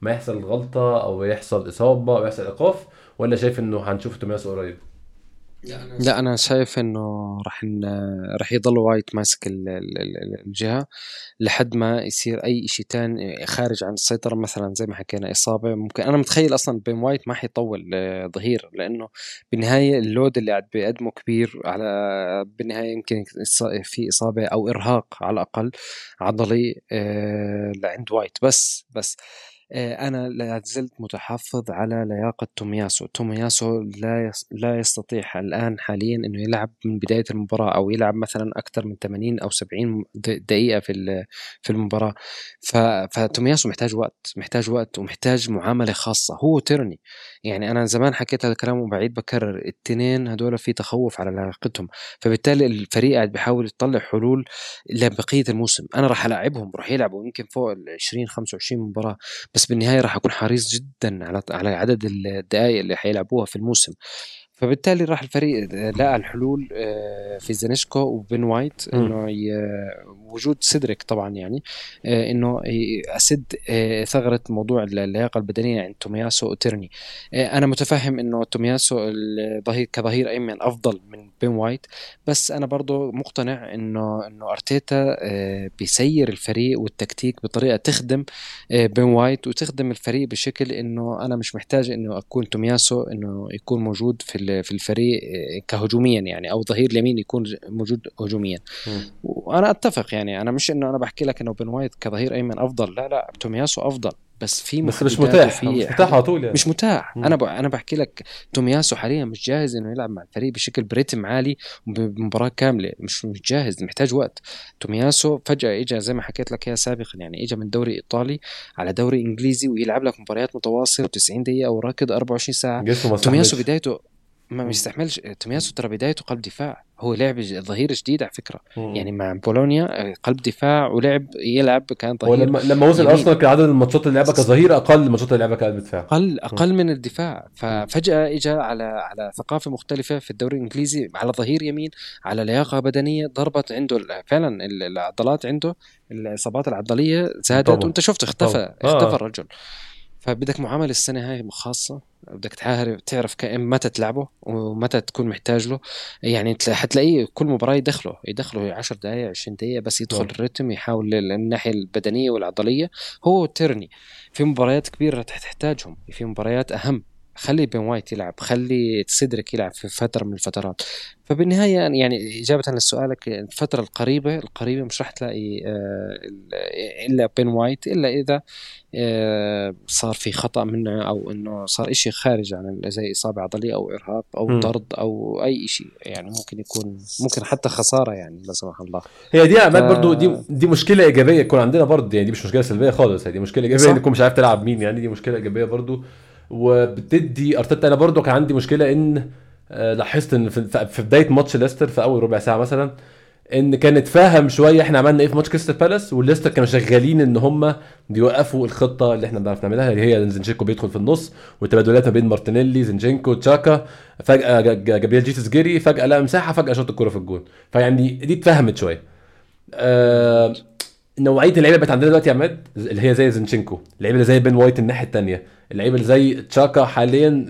ما يحصل غلطة أو يحصل إصابة أو يحصل إيقاف ولا شايف إنه هنشوف تومياسو قريب؟ لا أنا شايف إنه راح راح يضل وايت ماسك الجهة لحد ما يصير أي شيء تاني خارج عن السيطرة. مثلا زي ما حكينا إصابة ممكن أنا متخيل أصلا بن وايت ما حيطول آه، ظهير لأنه بالنهاية load اللي قاعد بيقدمه كبير على بالنهاية يمكن في إصابة أو إرهاق على الأقل عضلي آه، لعند وايت بس بس آه، أنا لا زلت متحفظ على لياقة تومياسو. تومياسو لا لا يستطيع الآن حاليا أنه يلعب من بداية المباراة أو يلعب مثلا أكثر من 80 أو 70 دقيقة في في المباراة. فتومياسو محتاج وقت محتاج وقت ومحتاج معاملة خاصة. هو وتيرني. يعني أنا زمان حكيت هذا الكلام وبعيد بكرر. الاثنين هدول في تخوف على لياقتهم. فبالتالي الفريق قاعد بيحاول يطلع حلول لبقية الموسم. أنا راح ألاعبهم راح يلعبوا يمكن فوق ال 20 25 مباراة. بس بس بالنهاية راح أكون حريص جدا على على عدد الدقائق اللي حيلعبوها في الموسم. فبالتالي راح الفريق لقى الحلول آه، في زينشكو وبن وايت إنه وجود سيدريك طبعا يعني آه، إنه أزيد آه، ثغرة موضوع اللياقة البدنية عند تومياسو وتيرني. أنا متفهم إنه تومياسو الظهير كظهير أيمن أفضل من بين وايت بس أنا برضه مقتنع إنه إنه أرتيتا بيسير الفريق والتكتيك بطريقة تخدم بين وايت وتخدم الفريق بشكل إنه أنا مش محتاج إنه أكون تومياسو إنه يكون موجود في في الفريق آه، كهجوميا يعني أو ظهير اليمين يكون موجود هجوميا. وأنا أتفق يعني أنا مش إنه أنا بحكي لك إنه بن وايت كظهير أيمن أفضل لا لا تومياسو أفضل بس في بس مش متاح مش متاح على طول يعني. مش متاح. مم. أنا ب... أنا بحكي لك تومياسو حاليا مش جاهز إنه يلعب مع الفريق بشكل بريتم عالي بمباراة كاملة مش مش جاهز محتاج وقت. تومياسو فجأة اجى زي ما حكيت لك اياها سابقا يعني اجى من دوري إيطالي على دوري إنجليزي ويلعب لك مباريات متواصلة 90 دقيقة وراكض 24 ساعة. تومياسو. بدايته ما بيستحملش تومياسو ترى بدايته قلب دفاع هو لعب ظهير جديد على فكرة مم. يعني مع بولونيا آه، قلب دفاع ولعب يلعب كان ظهير لما لما وصل يمين. أرسنال كان عدد الماتشات اللي لعبها كظهير أقل من الماتشات اللي لعبها كقلب دفاع أقل أقل من الدفاع ففجأة اجى على على ثقافة مختلفة في الدوري الإنجليزي على ظهير يمين على لياقة بدنية ضربت عنده فعلا ال- العضلات عنده الإصابات العضلية زادت طبعاً. وأنت شفت اختفى طبعاً. اختفى آه. الرجل فبدك معاملة السنة هاي خاصة بدك تعرف تعرف كم- متى تلعبه ومتى تكون محتاج له. يعني تلا- حتلاقيه كل مباراة يدخله يدخله 10 دقائق 20 دقيقة بس يدخل نعم. الريتم يحاول ال- الناحيه البدنية والعضلية. هو وتيرني في مباريات كبيرة رح تحتاجهم في مباريات أهم. خلي بين وايت يلعب خلي سيدريك يلعب في فترة من الفترات. فبالنهاية يعني إجابة لسؤالك الفترة القريبة القريبة مش راح تلاقي آه، ال- إلا بين وايت إلا إذا آه، صار في خطأ منه أو إنه صار إشي خارج عن زي إصابة عضلية أو إرهاق أو مم. طرد أو أي شيء يعني ممكن يكون ممكن حتى خسارة يعني لا سمح الله. هي دي عماد ف- برضو دي دي مشكلة إيجابية يكون عندنا برضه يعني دي مش مشكلة سلبية خالص. هي دي مشكلة إيجابية صح. ان تكون مش عارف تلعب مين. يعني دي مشكلة إيجابية برضو. وبتدي أرتيتا. أنا برضو كان عندي مشكلة إن آه، لاحظت إن في بداية ماتش ليستر في أول ربع ساعة مثلا إن كان اتفهم شوية إحنا عملنا إيه في ماتش كريستال بالاس والليستر كانوا شغالين إن هم بيوقفوا الخطة اللي إحنا بنعرف نعملها اللي هي زنشينكو بيدخل في النص والتبادلات ما بين مارتينيلي زنشينكو تشاكا فجأة جا- جا- جابرييل جيسوس جري فجأة لقى مساحة فجأة شاط الكرة في الجون. فيعني دي اتفهمت شوية. آه نوعية اللعيبة بقت عندنا دلوقتي يا عماد اللي هي زي زنشينكو اللعيبة اللي زي بين وايت الناحية الثانية اللعيبة اللي زي تشاكا حاليا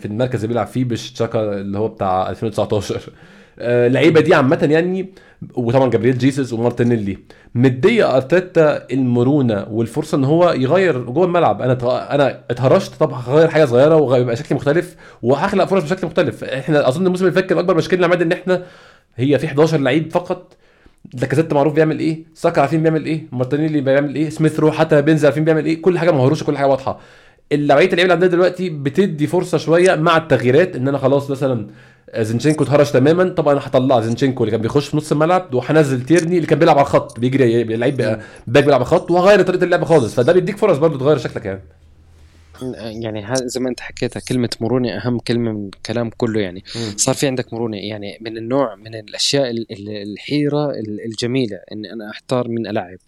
في- المركز اللي بيلعب فيه مش تشاكا اللي هو بتاع 2019 آه، اللعيبة دي عامة يعني وطبعا جابرييل جيسوس ومارتينيلي. مدية أرتيتا المرونة والفرصة إن هو يغير جوه الملعب. أنا أنا اتهرشت طب هغير حاجة صغيرة ويبقى شكلي مختلف وهخلق فرص بشكل مختلف. إحنا أظن الموسم اللي فات كان أكبر مشكلة عماد إن إحنا هي في 11 لعيب فقط لاكازيت معروف بيعمل إيه؟ ساكا عارفين بيعمل إيه؟ مارتينيلي بيعمل إيه؟ سميث رو حتى بينزل عارفين بيعمل إيه؟ كل حاجة مهروشه كل حاجة واضحة. اللعيبه اللعيبه اللي عندنا دلوقتي بتدي فرصة شوية مع التغييرات إن أنا خلاص مثلا زينشينكو اتهرش تماما. طبعا أنا هطلع زينشينكو اللي كان بيخش في نص الملعب وهنزل تيرني اللي كان بيلعب على الخط بيجري لعيب بقى- back بيلعب على الخط وهغير طريقة اللعب خالص. فده بيديك فرص برضو تغير شكلك يعني. يعني زي ما انت حكيتها كلمة مرونة أهم كلمة من الكلام كله يعني. صار في عندك مرونة يعني من النوع من الأشياء ال- ال- الحيرة ال- الجميلة إني أنا أحتار من ألعب.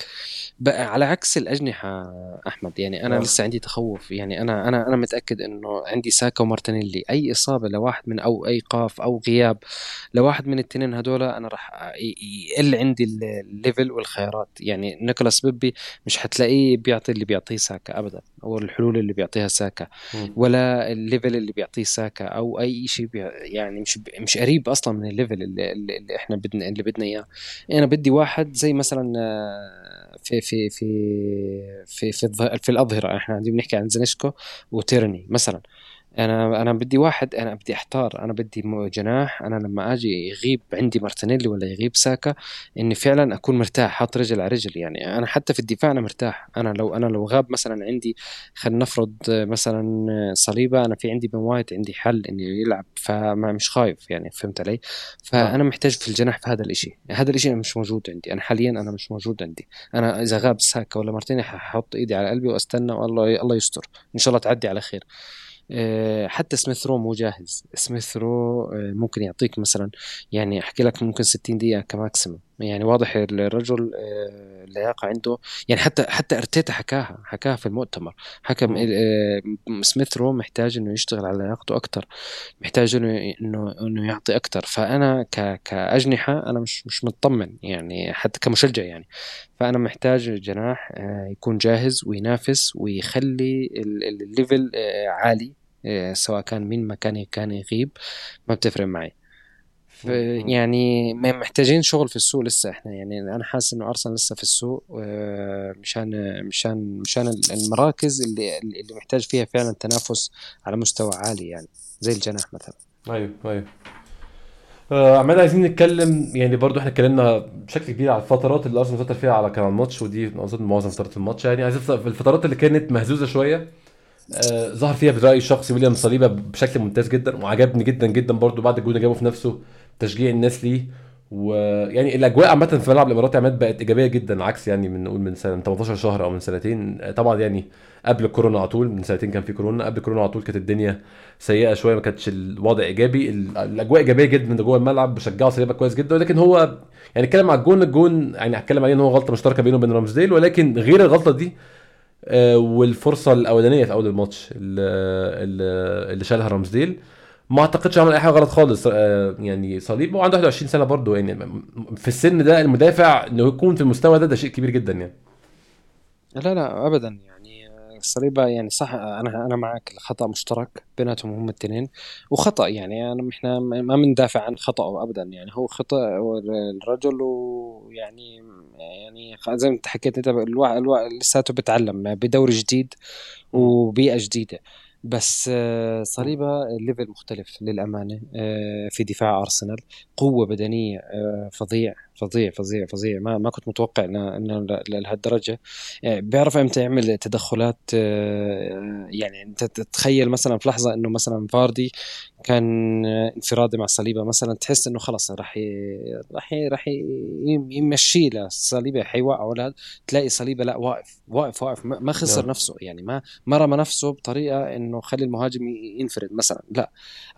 بقى على عكس الأجنحة أحمد يعني أنا آه. لسه عندي تخوف. يعني أنا أنا أنا متأكد إنه عندي ساكا ومارتينيلي. أي إصابة لواحد من أو ايقاف أو غياب لواحد من الاثنين هدول أنا راح يقل عندي ال- ال level والخيارات. يعني نيكولاس بيبي مش حتلاقيه بيعطي اللي بيعطيه ساكا ابدا. أو الحلول اللي بيعطيها ساكا. مم. ولا ال level اللي بيعطيه ساكا أو أي شيء بي يعني مش مش قريب أصلا من ال level اللي, اللي إحنا بدنا اللي بدنا إياه. أنا بدي واحد زي مثلا آه، في في في في في, الظ- في الأظهرة. إحنا بنحكي عن زينشينكو وتيرني مثلا. أنا أنا بدي واحد أنا بدي أحتار أنا بدي جناح. أنا لما آجي يغيب عندي مارتينيلي ولا يغيب ساكا إني فعلا أكون مرتاح حاط رجل على رجل. يعني أنا حتى في الدفاع أنا مرتاح. أنا لو أنا لو غاب مثلا عندي خلينا نفرض مثلا صليبة أنا في عندي بن وايت عندي حل إنه يلعب فما مش خايف. يعني فهمت علي؟ فأنا محتاج في الجناح في هذا الإشي. هذا الإشي مش موجود عندي. أنا حاليا أنا مش موجود عندي. أنا إذا غاب ساكا ولا مارتينيلي ححط إيدي على قلبي وأستنى والله الله يستر. إن شاء الله تعدي على خير. آه، حتى سميث رو مو جاهز. سميث رو آه، ممكن يعطيك مثلا يعني أحكي لك ممكن 60 دقيقة ك maximum. يعني واضح الرجل آه، اللياقة عنده. يعني حتى حتى أرتيتا حكاها حكاها في المؤتمر. حكى. آه، سميث رو محتاج إنه يشتغل على لياقته أكثر محتاج إنه إنه إنه يعطي أكثر فأنا ك كأجنحة أنا مش مش مطمن يعني حتى كمشجع يعني. فأنا محتاج جناح آه، يكون جاهز وينافس ويخلي ال- ال- الليفل عالي سواء كان مين مكان كان يغيب ما بتفرق معي. ف- مم. يعني ما- محتاجين شغل في السوق لسه إحنا. يعني أنا حاسس إنه ارسنال لسه في السوق مشان مشان مشان المراكز اللي اللي محتاج فيها فعلا تنافس على مستوى عالي يعني زي الجناح مثلا. أيوه أيوه آه، عمال عايزين نتكلم يعني برضو إحنا اتكلمنا بشكل كبير على الفترات اللي ارسنال سيطر فيها على كان الماتش ودي اظن معظم فترات الماتش يعني. عايزين في الفترات اللي كانت مهزوزة شوية آه ظهر فيها برايي الشخصي ويليام صليبة بشكل ممتاز جدا وعجبني جدا جدا برضو بعد الجول اللي جابه في نفسه. تشجيع الناس ليه. ويعني الأجواء عامة في ملعب الإمارات عماد بقت إيجابية جدا عكس يعني من نقول من سنة 18 شهر أو من سنتين. طبعا يعني قبل الكورونا على طول من سنتين كان في كورونا قبل الكورونا على طول كانت الدنيا سيئة شوية ما كانتش الوضع إيجابي. الأجواء إيجابية جدا جوه الملعب بشجعوا صليبه كويس جدا. ولكن هو يعني اتكلم على الجون الجون يعني هتكلم عليه إن هو غلطة مشتركة بينه وبين رامزديل ولكن غير الغلطة دي آه، والفرصة الأولانية في أول الماتش اللي شالها رامزديل ما اعتقدش عمل اي حاجة غلط خالص. آه، يعني صليب وعنده 21 سنة برضه يعني في السن ده المدافع انه يكون في المستوى ده ده شيء كبير جدا يعني. لا لا ابدا يعني. صليبه يعني صح أنا أنا معك الخطأ مشترك بيناتهم هم الاثنين وخطأ يعني أنا إحنا ما بندافع عن خطأه ابدا يعني. هو خطأ الرجل ويعني يعني زي ما انت حكيت انت لساته بيتعلم بدوري جديد وبيئة جديدة. بس آه، صليبة ليفل مختلف للأمانة آه، في دفاع أرسنال قوة بدنية آه، فظيع فظيع فظيع فظيع. ما ما كنت متوقع إنه لهالدرجة. يعني بيعرف إمتى يعمل تدخلات يعني أنت تتخيل مثلا في لحظة إنه مثلا فاردي كان انفرادي مع صليبة مثلا تحس إنه خلص راح راح راح يمشي له صليبة حيوقع ولا تلاقي صليبة لا واقف واقف واقف ما خسر نعم. نفسه يعني ما ما رمى نفسه بطريقة إنه خلي المهاجم ينفرد مثلا لا.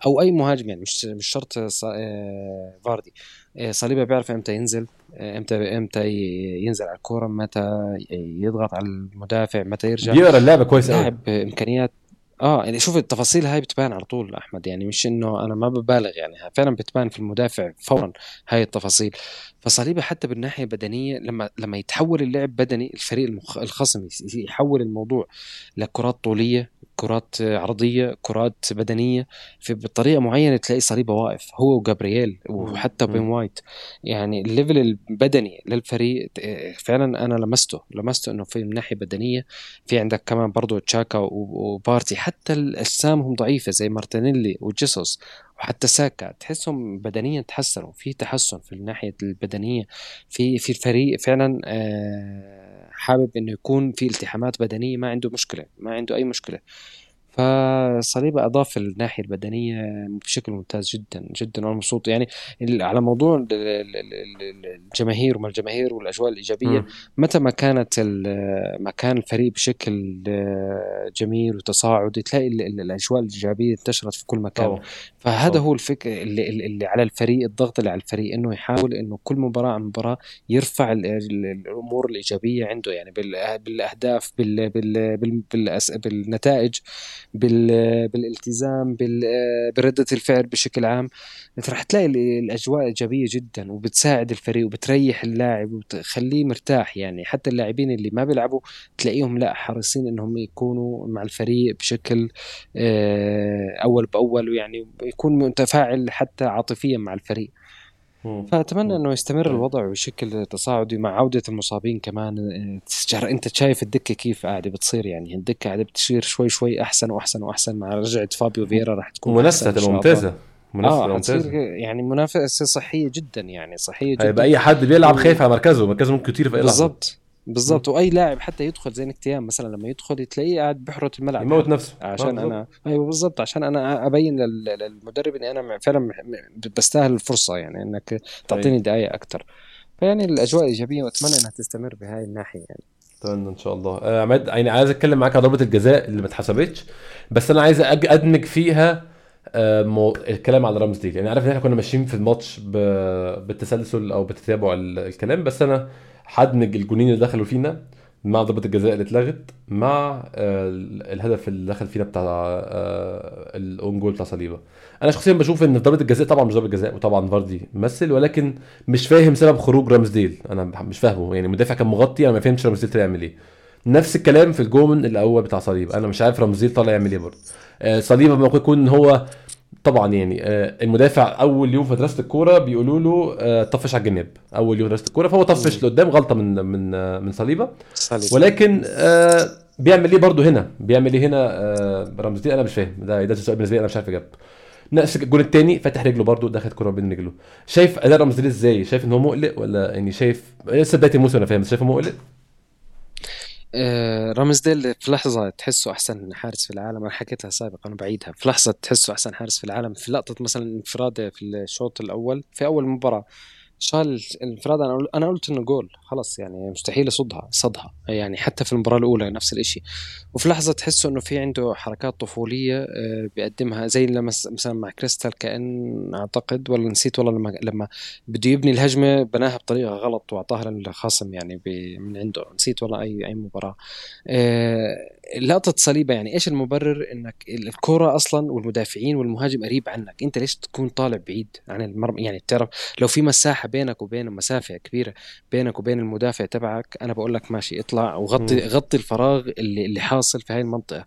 أو أي مهاجم يعني مش مش شرط فاردي. آه، صليبة بيعرف إمتى ينزل آه، إمتى إمتى ينزل على الكورة متى يضغط على المدافع متى يرجع. بيقرأ اللعبة كويس لاعب امكانيات آه يعني شوف التفاصيل هاي بتبان على طول أحمد يعني مش إنه أنا ما ببالغ يعني فعلا بتبان في المدافع فورا هاي التفاصيل. فصليبة حتى بالناحية البدنية لما لما يتحول اللعب بدني الفريق الخصم يحول الموضوع لكرات طولية كرات عرضية كرات بدنية. في بطريقة معينة تلاقي صليبة واقف هو وجابرييل وحتى بين وايت. يعني ال level البدني للفريق فعلا أنا لمسته لمسته إنه في من ناحية بدنية. في عندك كمان برضه تشاكا وبارتي. حتى الأجسام هم ضعيفة زي مارتينيلي وجيسوس. وحتى ساكا تحسهم بدنيا تحسنوا في تحسن في الناحية البدنية في في الفريق فعلا آه، حابب إنه يكون في التحامات بدنية ما عنده مشكلة ما عنده أي مشكلة. فصليبة أضاف الناحية البدنية بشكل ممتاز جدا جدا وأنا مبسوط يعني على موضوع الجماهير وما الجماهير والأجواء الإيجابية م. متى ما كانت ما كان الفريق بشكل جميل وتصاعدي تلاقي الأجواء الإيجابية انتشرت في كل مكان أوه. فهذا أوه. هو الفكر اللي, اللي على الفريق الضغط اللي على الفريق إنه يحاول إنه كل مباراة عن مباراة يرفع الأمور الإيجابية عنده يعني بالأهداف بال بال بال بالنتائج بالالتزام بردة الفعل بشكل عام. أنت راح تلاقي الأجواء إيجابية جدا وبتساعد الفريق وبتريح اللاعب وبتخليه مرتاح. يعني حتى اللاعبين اللي ما بيلعبوا تلاقيهم لا حريصين إنهم يكونوا مع الفريق بشكل آه، أول بأول ويعني يكون متفاعل حتى عاطفيا مع الفريق. فأتمنى إنه يستمر طيب. الوضع بشكل تصاعدي مع عودة المصابين كمان. أنت شايف الدكة كيف قاعدة بتصير؟ يعني الدكة قاعدة بتصير شوي شوي أحسن وأحسن وأحسن مع رجعة فابيو فيرا راح تكون منافسة ممتازة. منافسة آه ممتازة. يعني منافسة صحية جدا يعني صحية جدا. هيبقى أي حد بيلعب خايف على مركزه مركزه ممكن يطير في أي لحظة. بالظبط بالضبط. وأي لاعب حتى يدخل زي نكتيان مثلا لما يدخل تلاقيه قاعد بحرة الملعب. يموت نفسه. عشان أنا أيوه بالضبط. عشان أنا أبين للمدرب إني أنا فعلا بستاهل الفرصة يعني إنك تعطيني أيوة. دقائق أكثر فيعني الأجواء إيجابية وأتمنى إنها تستمر بهاي الناحية يعني. أتمنى إن شاء الله. آه عماد يعني عايز أتكلم معاك على ضربة الجزاء اللي ما اتحسبتش بس أنا عايز أدمج فيها آه مو... الكلام على رامزديل يعني عارف إن إحنا كنا ماشيين في الماتش ب... بالتسلسل أو بتتابع الكلام بس أنا هدمج الجونين اللي دخلوا فينا مع ضربة الجزاء اللي اتلغت مع آه، الهدف اللي دخل فينا بتاع آه، ال own goal بتاع صليبة. أنا شخصيا بشوف إن ضربة الجزاء طبعا مش ضربة جزاء وطبعا فاردي ممثل ولكن مش فاهم سبب خروج رامزديل أنا مش فاهمه. يعني المدافع كان مغطي أنا ما فهمتش رامزديل طلع يعمل إيه. نفس الكلام في الجون الأول بتاع صليبه أنا مش عارف رامزديل طالع يعمل إيه برضه. آه، صليبه ممكن يكون هو طبعا يعني آه، المدافع أول يوم في مدرسه الكورة بيقولوا له آه، طفش على الجناب. أول يوم في مدرسه الكورة فهو طفش لقدام غلطة من من آه، من صليبة. ولكن بيعمل إيه برضه هنا؟ بيعمل إيه هنا رمزي أنا مش فاهم. ده ده السؤال بالنسبة لي أنا مش عارف اجابه نفس الجول الثاني فتح رجله برده دخلت كرة بين رجله. شايف أداء رامزديل إزاي؟ شايف إن هو مقلق ولا يعني شايف لسه بداية الموسم أنا فاهم شايفه مقلق؟ آه، رامزديل في لحظة تحسه أحسن حارس في العالم. أنا حكيتها سابقا أنا بعيدها. في لحظة تحسه أحسن حارس في العالم في لقطة مثلا انفرادة في الشوط الأول في أول مباراة. شال الانفراد أنا أنا قلت إنه جول. خلص يعني مستحيل يصدها صدها يعني حتى في المباراة الأولى نفس الشيء وفي لحظة تحسه إنه في عنده حركات طفولية آه، بيقدمها زي لما مثلا مع كريستال كأن أعتقد ولا نسيت والله لما لما بده يبني الهجمة بناها بطريقة غلط وأعطاها للخصم يعني من عنده. نسيت والله أي أي مباراة. آه، لقطة صليبة يعني إيش المبرر؟ إنك الكرة أصلا والمدافعين والمهاجم قريب عنك. أنت ليش تكون طالع بعيد عن المرمى يعني بتعرف لو في مساحة بينك وبين مسافة كبيرة بينك وبين المدافع تبعك أنا بقول لك ماشي اطلع وغطي. غطي الفراغ اللي اللي حاصل في هاي المنطقة.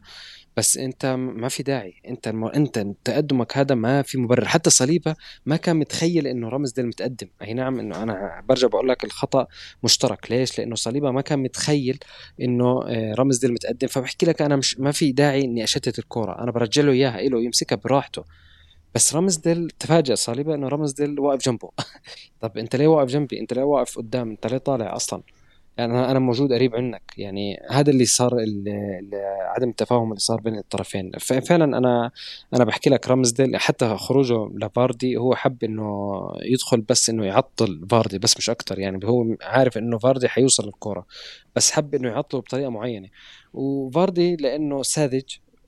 بس انت ما في داعي. انت الم... انت تقدمك هذا ما في مبرر. حتى صليبة ما كان متخيل إنه رمز ديل متقدم. أي نعم إنه أنا برجع بقول لك الخطأ مشترك. ليش؟ لأنه صليبة ما كان متخيل إنه آه، رمز ديل متقدم. فبحكي لك أنا مش ما في داعي إني أشتت الكورة. أنا برجع له إياها له يمسكها براحته. بس رمز ديل تفاجأ. صليبة إنه رمز ديل واقف جنبه. طب أنت ليه واقف جنبي؟ أنت ليه واقف قدام؟ أنت ليه طالع أصلا؟ يعني أنا موجود قريب عنك يعني هذا اللي صار عدم التفاهم اللي صار بين الطرفين. فعلا أنا أنا بحكي لك رمزديل حتى خروجه لفاردي هو حب إنه يدخل بس إنه يعطل فاردي بس مش أكتر. يعني هو عارف إنه فاردي حيوصل للكورة بس حب إنه يعطله بطريقة معينة. وفاردي لأنه ساذج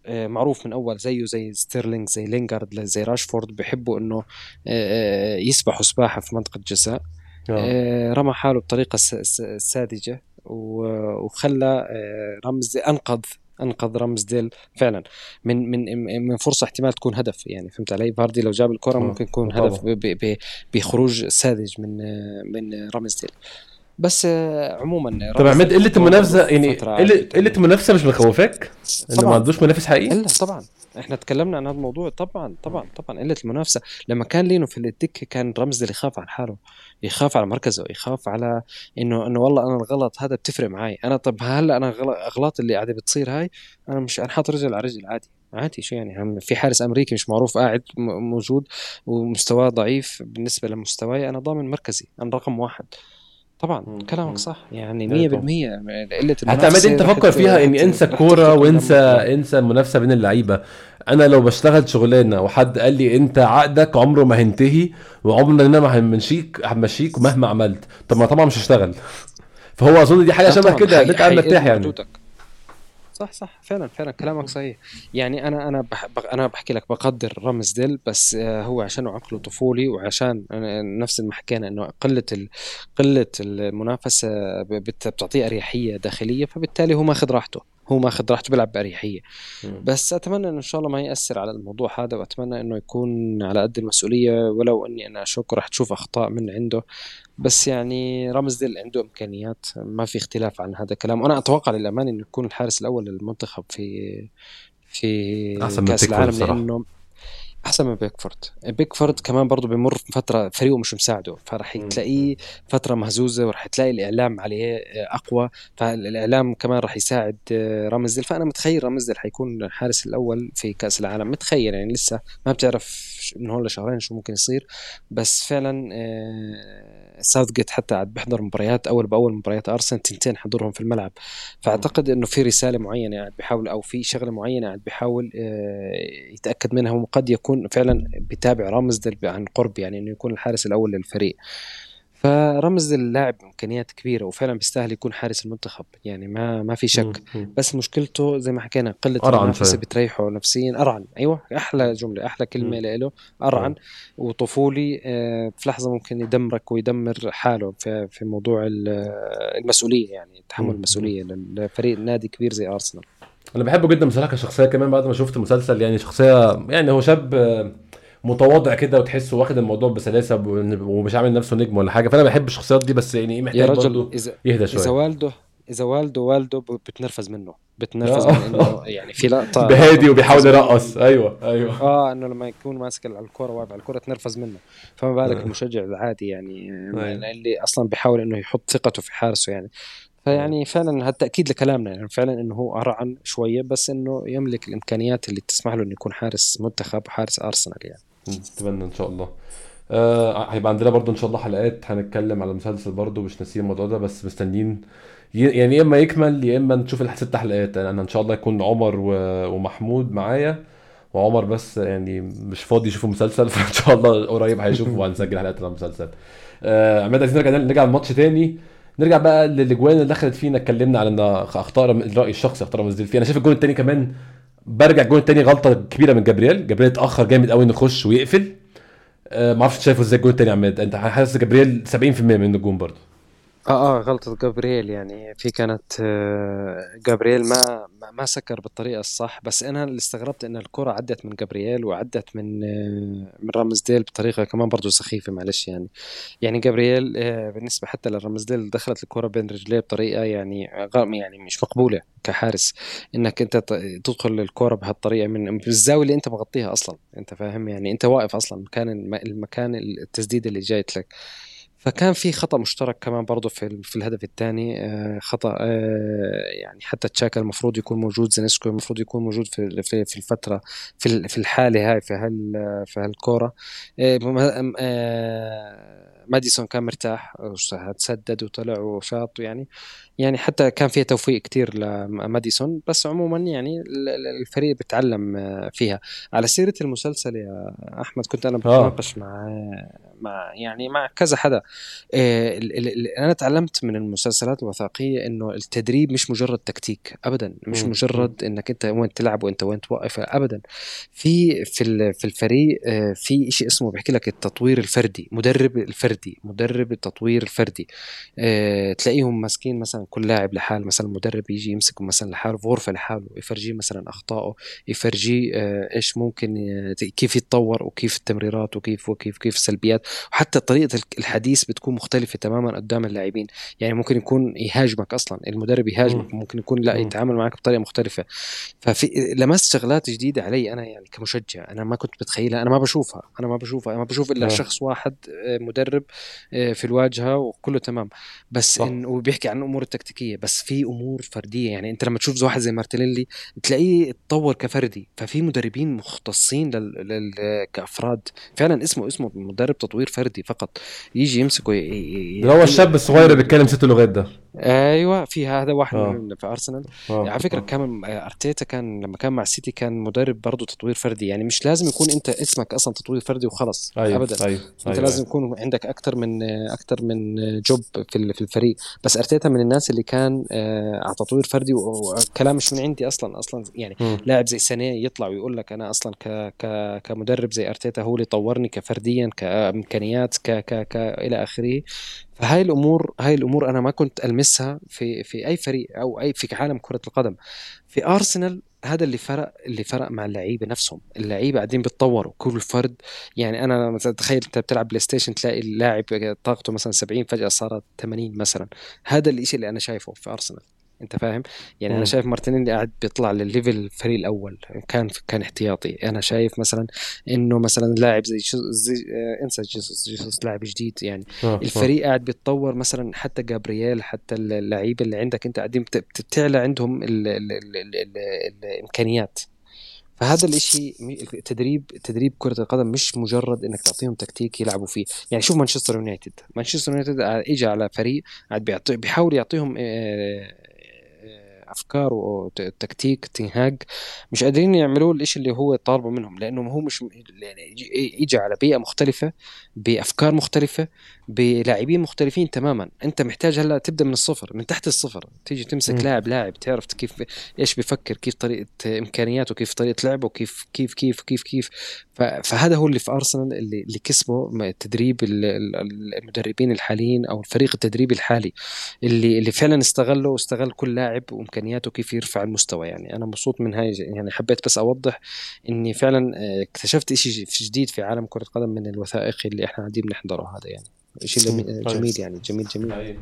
آه، معروف من أول زيه زي ستيرلينج زي لينجارد زي راشفورد. بحبوا إنه آه، آه، يسبحوا سباحة في منطقة جزاء. رمى حاله بطريقة ساذجة وخلى رامز أنقذ أنقذ رامزديل فعلا. من من من فرصة احتمال تكون هدف يعني فهمت علي؟ فاردي لو جاب الكرة ممكن يكون هدف بخروج ساذج من من رمز ديل. بس عموما طب عماد قلة المنافسه يعني قله المنافسه مش مخوفاك؟ انه ما عندوش منافس حقيقي؟ إلا طبعا. إحنا تكلمنا عن هذا الموضوع. طبعا طبعا طبعا. قلة المنافسة. لما كان لينو في الدكة كان رمز اللي يخاف على حاله. يخاف على مركزه يخاف على إنه إنه والله أنا الغلط هذا بتفرق معي أنا طب هلأ أنا أغلاط اللي قاعدة بتصير هاي أنا مش أنا حاطط رجل على رجل عادي عادي شو يعني في حارس أمريكي مش معروف قاعد موجود ومستواه ضعيف بالنسبة لمستواي أنا ضامن مركزي أنا رقم واحد. طبعا مم. كلامك صح. يعني 100% قلة حتى عماد أنت فكر فيها إني أنسى الكوره وأنسى أنسى المنافسه بين اللعيبة. أنا لو بشتغل شغلانة وحد قال لي أنت عقدك عمره ما هينتهي وعمرنا ما هنمشيك همشيك مهما عملت طب ما طبعا مش هشتغل. فهو أظن دي حاجة شبه كده انت قاعد مرتاح يعني. صح صح. فعلا فعلا كلامك صحيح. يعني أنا أنا بح أنا بحكي لك بقدر رامز ديل بس آه، هو عشان عقله طفولي وعشان نفس ما حكينا إنه قلة قلة المنافسة بتعطيه أريحية داخلية فبالتالي هو ماخذ راحته. هو ماخذ راحته بيلعب بأريحية. بس أتمنى انه إن شاء الله ما يأثر على الموضوع هذا وأتمنى إنه يكون على قد المسؤولية ولو إني أنا اشك راح تشوف أخطاء من عنده. بس يعني رامز ديل عنده إمكانيات ما في اختلاف عن هذا الكلام. وأنا أتوقع للأمانة إنه يكون الحارس الأول للمنتخب في في أحسن كأس العالم لأنه أحسن من بيكفورد. بيكفورد كمان برضه بيمر فترة فريقه مش مساعده فراح تلاقيه فترة مهزوزة وراح تلاقي الإعلام عليه أقوى فالإعلام كمان راح يساعد رامزديل. فأنا متخيل رامزديل حيكون الحارس الأول في كأس العالم. متخيل يعني لسه ما بتعرف من هون لشهرين شو ممكن يصير. بس فعلا ساوثجيت حتى قاعد بيحضر مباريات أول بأول مباريات أرسنال تنتين حضرهم في الملعب. فأعتقد إنه في رسالة معينة قاعد بيحاول أو في شغلة معينة قاعد بيحاول يتأكد منها وقد يكون يكون فعلا بيتابع رامز عن قرب يعني إنه يكون الحارس الأول للفريق. فرمز اللاعب إمكانيات كبيرة وفعلا بيستاهل يكون حارس المنتخب يعني ما ما في شك. بس مشكلته زي ما حكينا قلة المنافسة بتريحه نفسيا. أرعن أيوه أحلى جملة أحلى كلمة له أرعن وطفولي آه، في لحظة ممكن يدمرك ويدمر حاله في في موضوع المسؤولية يعني تحمل المسؤولية للفريق نادي كبير زي أرسنال. أنا بحبه جدا بصراحة كشخصية كمان بعد ما شفت المسلسل يعني شخصية يعني هو شاب متواضع كده وتحسه واخد الموضوع بسلاسة ومش عامل نفسه نجم ولا حاجة. فأنا بحب الشخصيات دي بس يعني إيه محتاج إذا يهدى شوية. إذا والده إذا والده والده بتنرفز منه. بتنرفز من إنه يعني في لقطة بهادي وبيحاول يرقص. أيوه أيوه. آه إنه لما يكون ماسك على الكورة واقف على الكورة تنرفز منه. فما بالك آه. المشجع العادي يعني أيوة. اللي أصلا بيحاول إنه يحط ثقته في حارسه يعني. فيعني فعلا هذا تاكيد لكلامنا يعني. فعلا إنه هو ارعن شوية بس إنه يملك الإمكانيات اللي تسمح له إنه يكون حارس منتخب وحارس أرسنال يعني. اتمنى إن شاء الله. آه هيبقى عندنا برضو إن شاء الله حلقات هنتكلم على المسلسل برضو مش ناسيين الموضوع ده بس مستنيين. يعني يا إما يكمل يا إما نشوف الست حلقات. أنا إن شاء الله يكون عمر ومحمود معايا وعمر بس يعني مش فاضي يشوف المسلسل فإن شاء الله قريب هيشوف وهنسجل حلقات المسلسل. آه عماد عايزين نرجع نرجع الماتش تاني. نرجع بقى للأجوان اللي دخلت فينا اتكلمنا على إن أخطاء الرأي الشخصي أخطاء رمز فيه. أنا شايف الجون التاني كمان برجع الجون التاني غلطة كبيرة من جبريل جبريل اتأخر جامد قوي إنه يخش ويقفل. آه ما أعرفش شايفه إزاي الجون التاني يا عماد. أنت حاسس جبريل 70% من الجون برضه. آه آه غلطة جابرييل يعني. في كانت آه، جابرييل ما ما سكر بالطريقة الصح بس أنا اللي استغربت إن الكرة عدت من جابرييل وعدت من آه، من رامزديل بطريقة كمان برضو سخيفة معلش يعني. يعني جابرييل آه، بالنسبة حتى لرامزديل دخلت الكرة بين رجليه بطريقة يعني يعني مش مقبولة كحارس. إنك أنت تدخل الكرة بهالطريقة من بالزاوية اللي أنت مغطيها أصلا أنت فاهم يعني؟ أنت واقف أصلا مكان المكان التسديدة اللي جايت لك. فكان في خطأ مشترك كمان برضه في في الهدف الثاني آه، خطأ آه، يعني حتى تشاكا المفروض يكون موجود زينشينكو المفروض يكون موجود في في الفترة في في الحالة هاي في هال في هالكورة. آه، ماديسون كان مرتاح تسدد وطلع وشاط يعني. يعني حتى كان فيها توفيق كتير لماديسون بس عموما يعني الفريق بتعلم فيها. على سيرة المسلسل يا أحمد كنت أنا بتناقش مع مع يعني مع كذا حدا. آه، أنا تعلمت من المسلسلات الوثائقية إنه التدريب مش مجرد تكتيك ابدا. مش مجرد إنك أنت وين تلعب وإنت وين توقف ابدا. في في في الفريق آه، في شيء اسمه بحكي لك التطوير الفردي مدرب الفردي مدرب التطوير الفردي. آه، تلاقيهم ماسكين مثلا كل لاعب لحال مثلا مدرب يجي يمسكه مثلا لحاله في غرفة لحاله يفرجيه مثلا أخطائه يفرجيه إيش ممكن كيف يتطور وكيف التمريرات وكيف وكيف كيف السلبيات. وحتى طريقة الحديث بتكون مختلفة تماما قدام اللاعبين. يعني ممكن يكون يهاجمك أصلا المدرب يهاجمك ممكن يكون لا يتعامل معك بطريقة مختلفة. ففي لمست شغلات جديدة علي أنا يعني كمشجع أنا ما كنت بتخيلها أنا ما بشوفها أنا ما بشوفها أنا ما بشوف إلا شخص واحد آه، مدرب آه، في الواجهة وكله تمام. بس انه وبيحكي عن الأمور التكتيكية بس في أمور فردية. يعني أنت لما تشوف واحد زي مارتينيلي تلاقيه تطور كفردي. ففي مدربين مختصين لل... كأفراد. فعلا اسمه اسمه مدرب تطوير فردي فقط. يجي يمسكه اللي هو الشاب الصغير اللي بيتكلم ست لغات ده. أيوه في هذا واحد آه. من في أرسنال آه. على فكرة آه. كان أرتيتا كان لما كان مع السيتي كان مدرب برضه تطوير فردي يعني مش لازم يكون أنت اسمك أصلا تطوير فردي وخلص أيوة. ابدا أيوة. أنت أيوة. لازم يكون عندك أكثر من أكثر من جوب في في الفريق بس أرتيتا من الناس اللي كان آه، على تطوير فردي وكلام مش من عندي أصلا أصلا يعني. لاعب زي سنه يطلع ويقول لك أنا أصلا ك ك كمدرب زي أرتيتا هو اللي طورني كفرديا كأمكانيات ك ك ك إلى آخره فهاي الأمور هاي الأمور أنا ما كنت ألمسها في في أي فريق أو أي في عالم كرة القدم. في أرسنال هذا اللي فرق اللي فرق مع اللعيبة نفسهم. اللعيبة قاعدين بيتطوروا. كل فرد يعني أنا مثلا تخيل أنت بتلعب بلاي ستيشن تلاقي اللاعب طاقته مثلا 70 فجأة صارت 80 مثلا. هذا الشيء اللي أنا شايفه في أرسنال. انت فاهم؟ يعني مم. أنا شايف مارتينيلي قاعد بيطلع للل level الفريق الأول. كان كان احتياطي. أنا شايف مثلا إنه مثلا لاعب زي, زي آه انسى جيسوس جيسوس لاعب جديد يعني. آه الفريق آه. قاعد بيتطور مثلا حتى جابرييل حتى اللعيبه اللي عندك أنت قاعدين بتعلى عندهم ال ال ال ال ال الإمكانيات. فهذا الإشي تدريب تدريب كرة القدم مش مجرد إنك تعطيهم تكتيك يلعبوا فيه، يعني شوف مانشستر يونايتد، مانشستر يونايتد اجى على فريق قاعد بيحاول يعطيهم آه، أفكار وتكتيك تنهاج. مش قادرين يعملوا الشيء اللي هو طالبه منهم لأنه هو مش يعني يجي على بيئة مختلفة بأفكار مختلفة بلاعبين مختلفين تماما. أنت محتاج هلأ تبدأ من الصفر من تحت الصفر. تيجي تمسك لاعب لاعب تعرف كيف إيش بيفكر كيف طريقة إمكانياته كيف طريقة لعبه كيف كيف كيف كيف كيف. فهذا هو اللي في أرسنال اللي, اللي كسبه تدريب المدربين الحاليين أو الفريق التدريبي الحالي. اللي اللي فعلا استغله واستغل كل لاعب وامكانياته كيف يرفع المستوى. يعني أنا مبسوط من هاي يعني حبيت بس أوضح إني فعلا آه، اكتشفت شيء جديد في عالم كرة القدم من الوثائقي اللي إحنا قاعدين بنحضره هذا يعني. شيء. جميل يعني جميل جميل.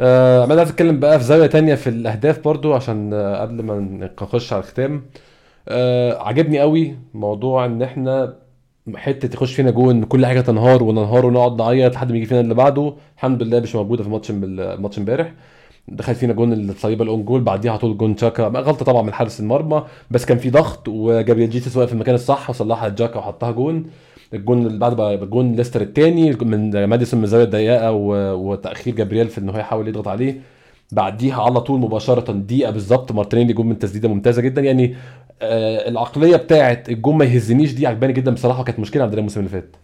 آه عايز اتكلم بقى في زاوية تانية في الأهداف برضو عشان آه قبل ما نخش على الختام. آه عجبني قوي موضوع إن إحنا حتة يخش فينا جون كل حاجة تنهار وننهار ونقعد نعيط لحد ما يجي فينا اللي بعده. الحمد لله مش موجودة في ماتش الماتش امبارح. دخل فينا جون صليبة ال own goal بعديها على طول جون تشاكا غلطة طبعا من حارس المرمى بس كان في ضغط وجابريل جيسوس واقف في المكان الصح وصلحها تشاكا وحطها جون. الجون اللي بعد بقى جون ليستر الثاني من ماديسون من الزاويه الضيقه وتأخير جابرييل في إن هو يحاول يضغط عليه. بعديها على طول مباشرة دقيقة بالظبط مارتينيلي جون من تسديدة ممتازة جدا. يعني آه العقلية بتاعه الجون ما يهزنيش دي عجباني جدا بصراحة وكانت مشكلة عندنا الموسم اللي فات.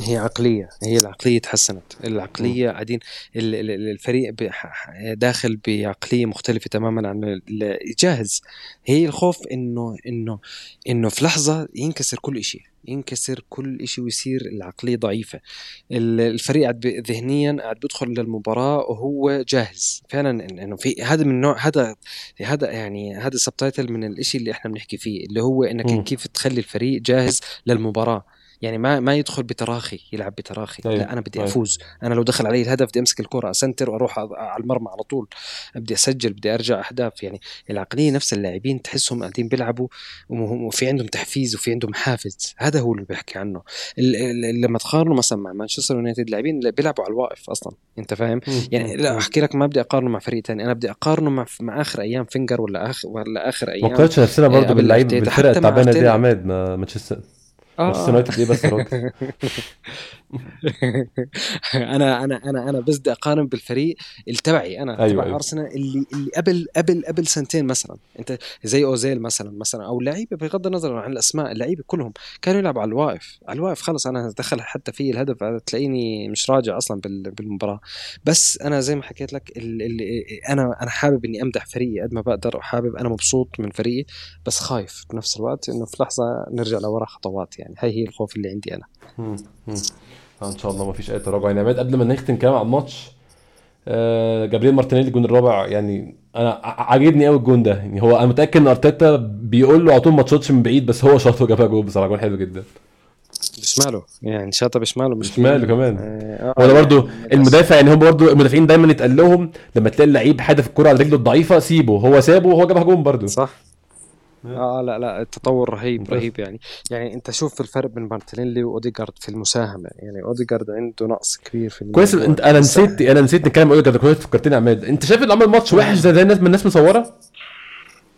هي عقلية هي العقلية تحسنت. العقلية قاعدين الفريق داخل بعقلية مختلفة تماما عن جاهز. هي الخوف إنه إنه إنه في لحظة ينكسر كل إشي. ينكسر كل إشي ويصير العقلية ضعيفة. الفريق قاعد ذهنيا قاعد بيدخل للمباراة وهو جاهز. فعلا إنه في هذا من نوع هذا هذا يعني هذا سبتايتل من الإشي اللي إحنا بنحكي فيه اللي هو إنك م. كيف تخلي الفريق جاهز للمباراة. يعني ما ما يدخل بتراخي يلعب بتراخي. أيوة. لا أنا بدي أيوة. أفوز. أنا لو دخل علي الهدف بدي أمسك الكرة أسنتر وأروح على المرمى على طول. بدي أسجل بدي أرجع أهداف. يعني العقلية نفس اللاعبين تحسهم قاعدين بيلعبوا وفي عندهم تحفيز وفي عندهم حافز. هذا هو اللي بحكي عنه. لما تقارنه مثلا مع مانشستر يونايتد اللاعبين اللي بيلعبوا على الواقف أصلا. أنت فاهم؟ يعني لا أحكي لك ما بدي أقارنه مع فريق ثاني أنا بدي أقارنه مع مع آخر أيام فينجر ولا اخر ولا آخر أيام ما قارنش نفسنا برضه باللعيب بالفرق التعبانة دي عماد ما مانشستر مانشستر يونايتد إيه بس يا راجل أنا أنا أنا أنا بس بدي أقارن بالفريق اللي تبعي أنا أيوة تبع أيوة. أرسنال اللي اللي قبل قبل قبل سنتين مثلا. أنت زي أوزيل مثلا مثلا أو لعيبة بغض النظر عن الأسماء اللعيبة كلهم كانوا يلعبوا على الواقف. على الواقف خلص أنا دخل حتى في الهدف تلاقيني مش راجع أصلا بالمباراة. بس أنا زي ما حكيت لك اللي أنا أنا حابب إني أمدح فريقي قد ما بقدر وحابب أنا مبسوط من فريقي. بس خايف بنفس الوقت إنه في لحظة نرجع لورا خطوات يعني. هاي هي الخوف اللي عندي أنا. إن شاء الله ما فيش أي تراجع. يعني عماد قبل ما نختم كلام على الماتش آه جابرييل مارتينيلي الجون الرابع يعني أنا عاجبني قوي الجون ده. يعني هو أنا متأكد إن أرتيتا بيقول له على طول ما تشوتش من بعيد بس هو شاط وجابها جول بصراحة جون حلو جدا. بشماله. يعني شاطه بشماله مش بشماله كمان. آه ولا برضه المدافع يعني هم برضه المدافعين دايما يتقال لهم لما تلاقي اللعيب حادف الكرة على رجله الضعيفة سيبه. هو سابه وهو جابها جون برضه صح. آه لا لا التطور رهيب رهيب يعني. يعني أنت شوف الفرق بين مارتينيلي وأوديجارد في المساهمة. يعني أوديجارد عنده نقص كبير في كويس أنت أنا نسيت أنا نسيت نتكلم أوديجارد كويس فكرتني عماد أنت شايف إنه عمل ماتش وحش زي ما الناس ما الناس مصورة؟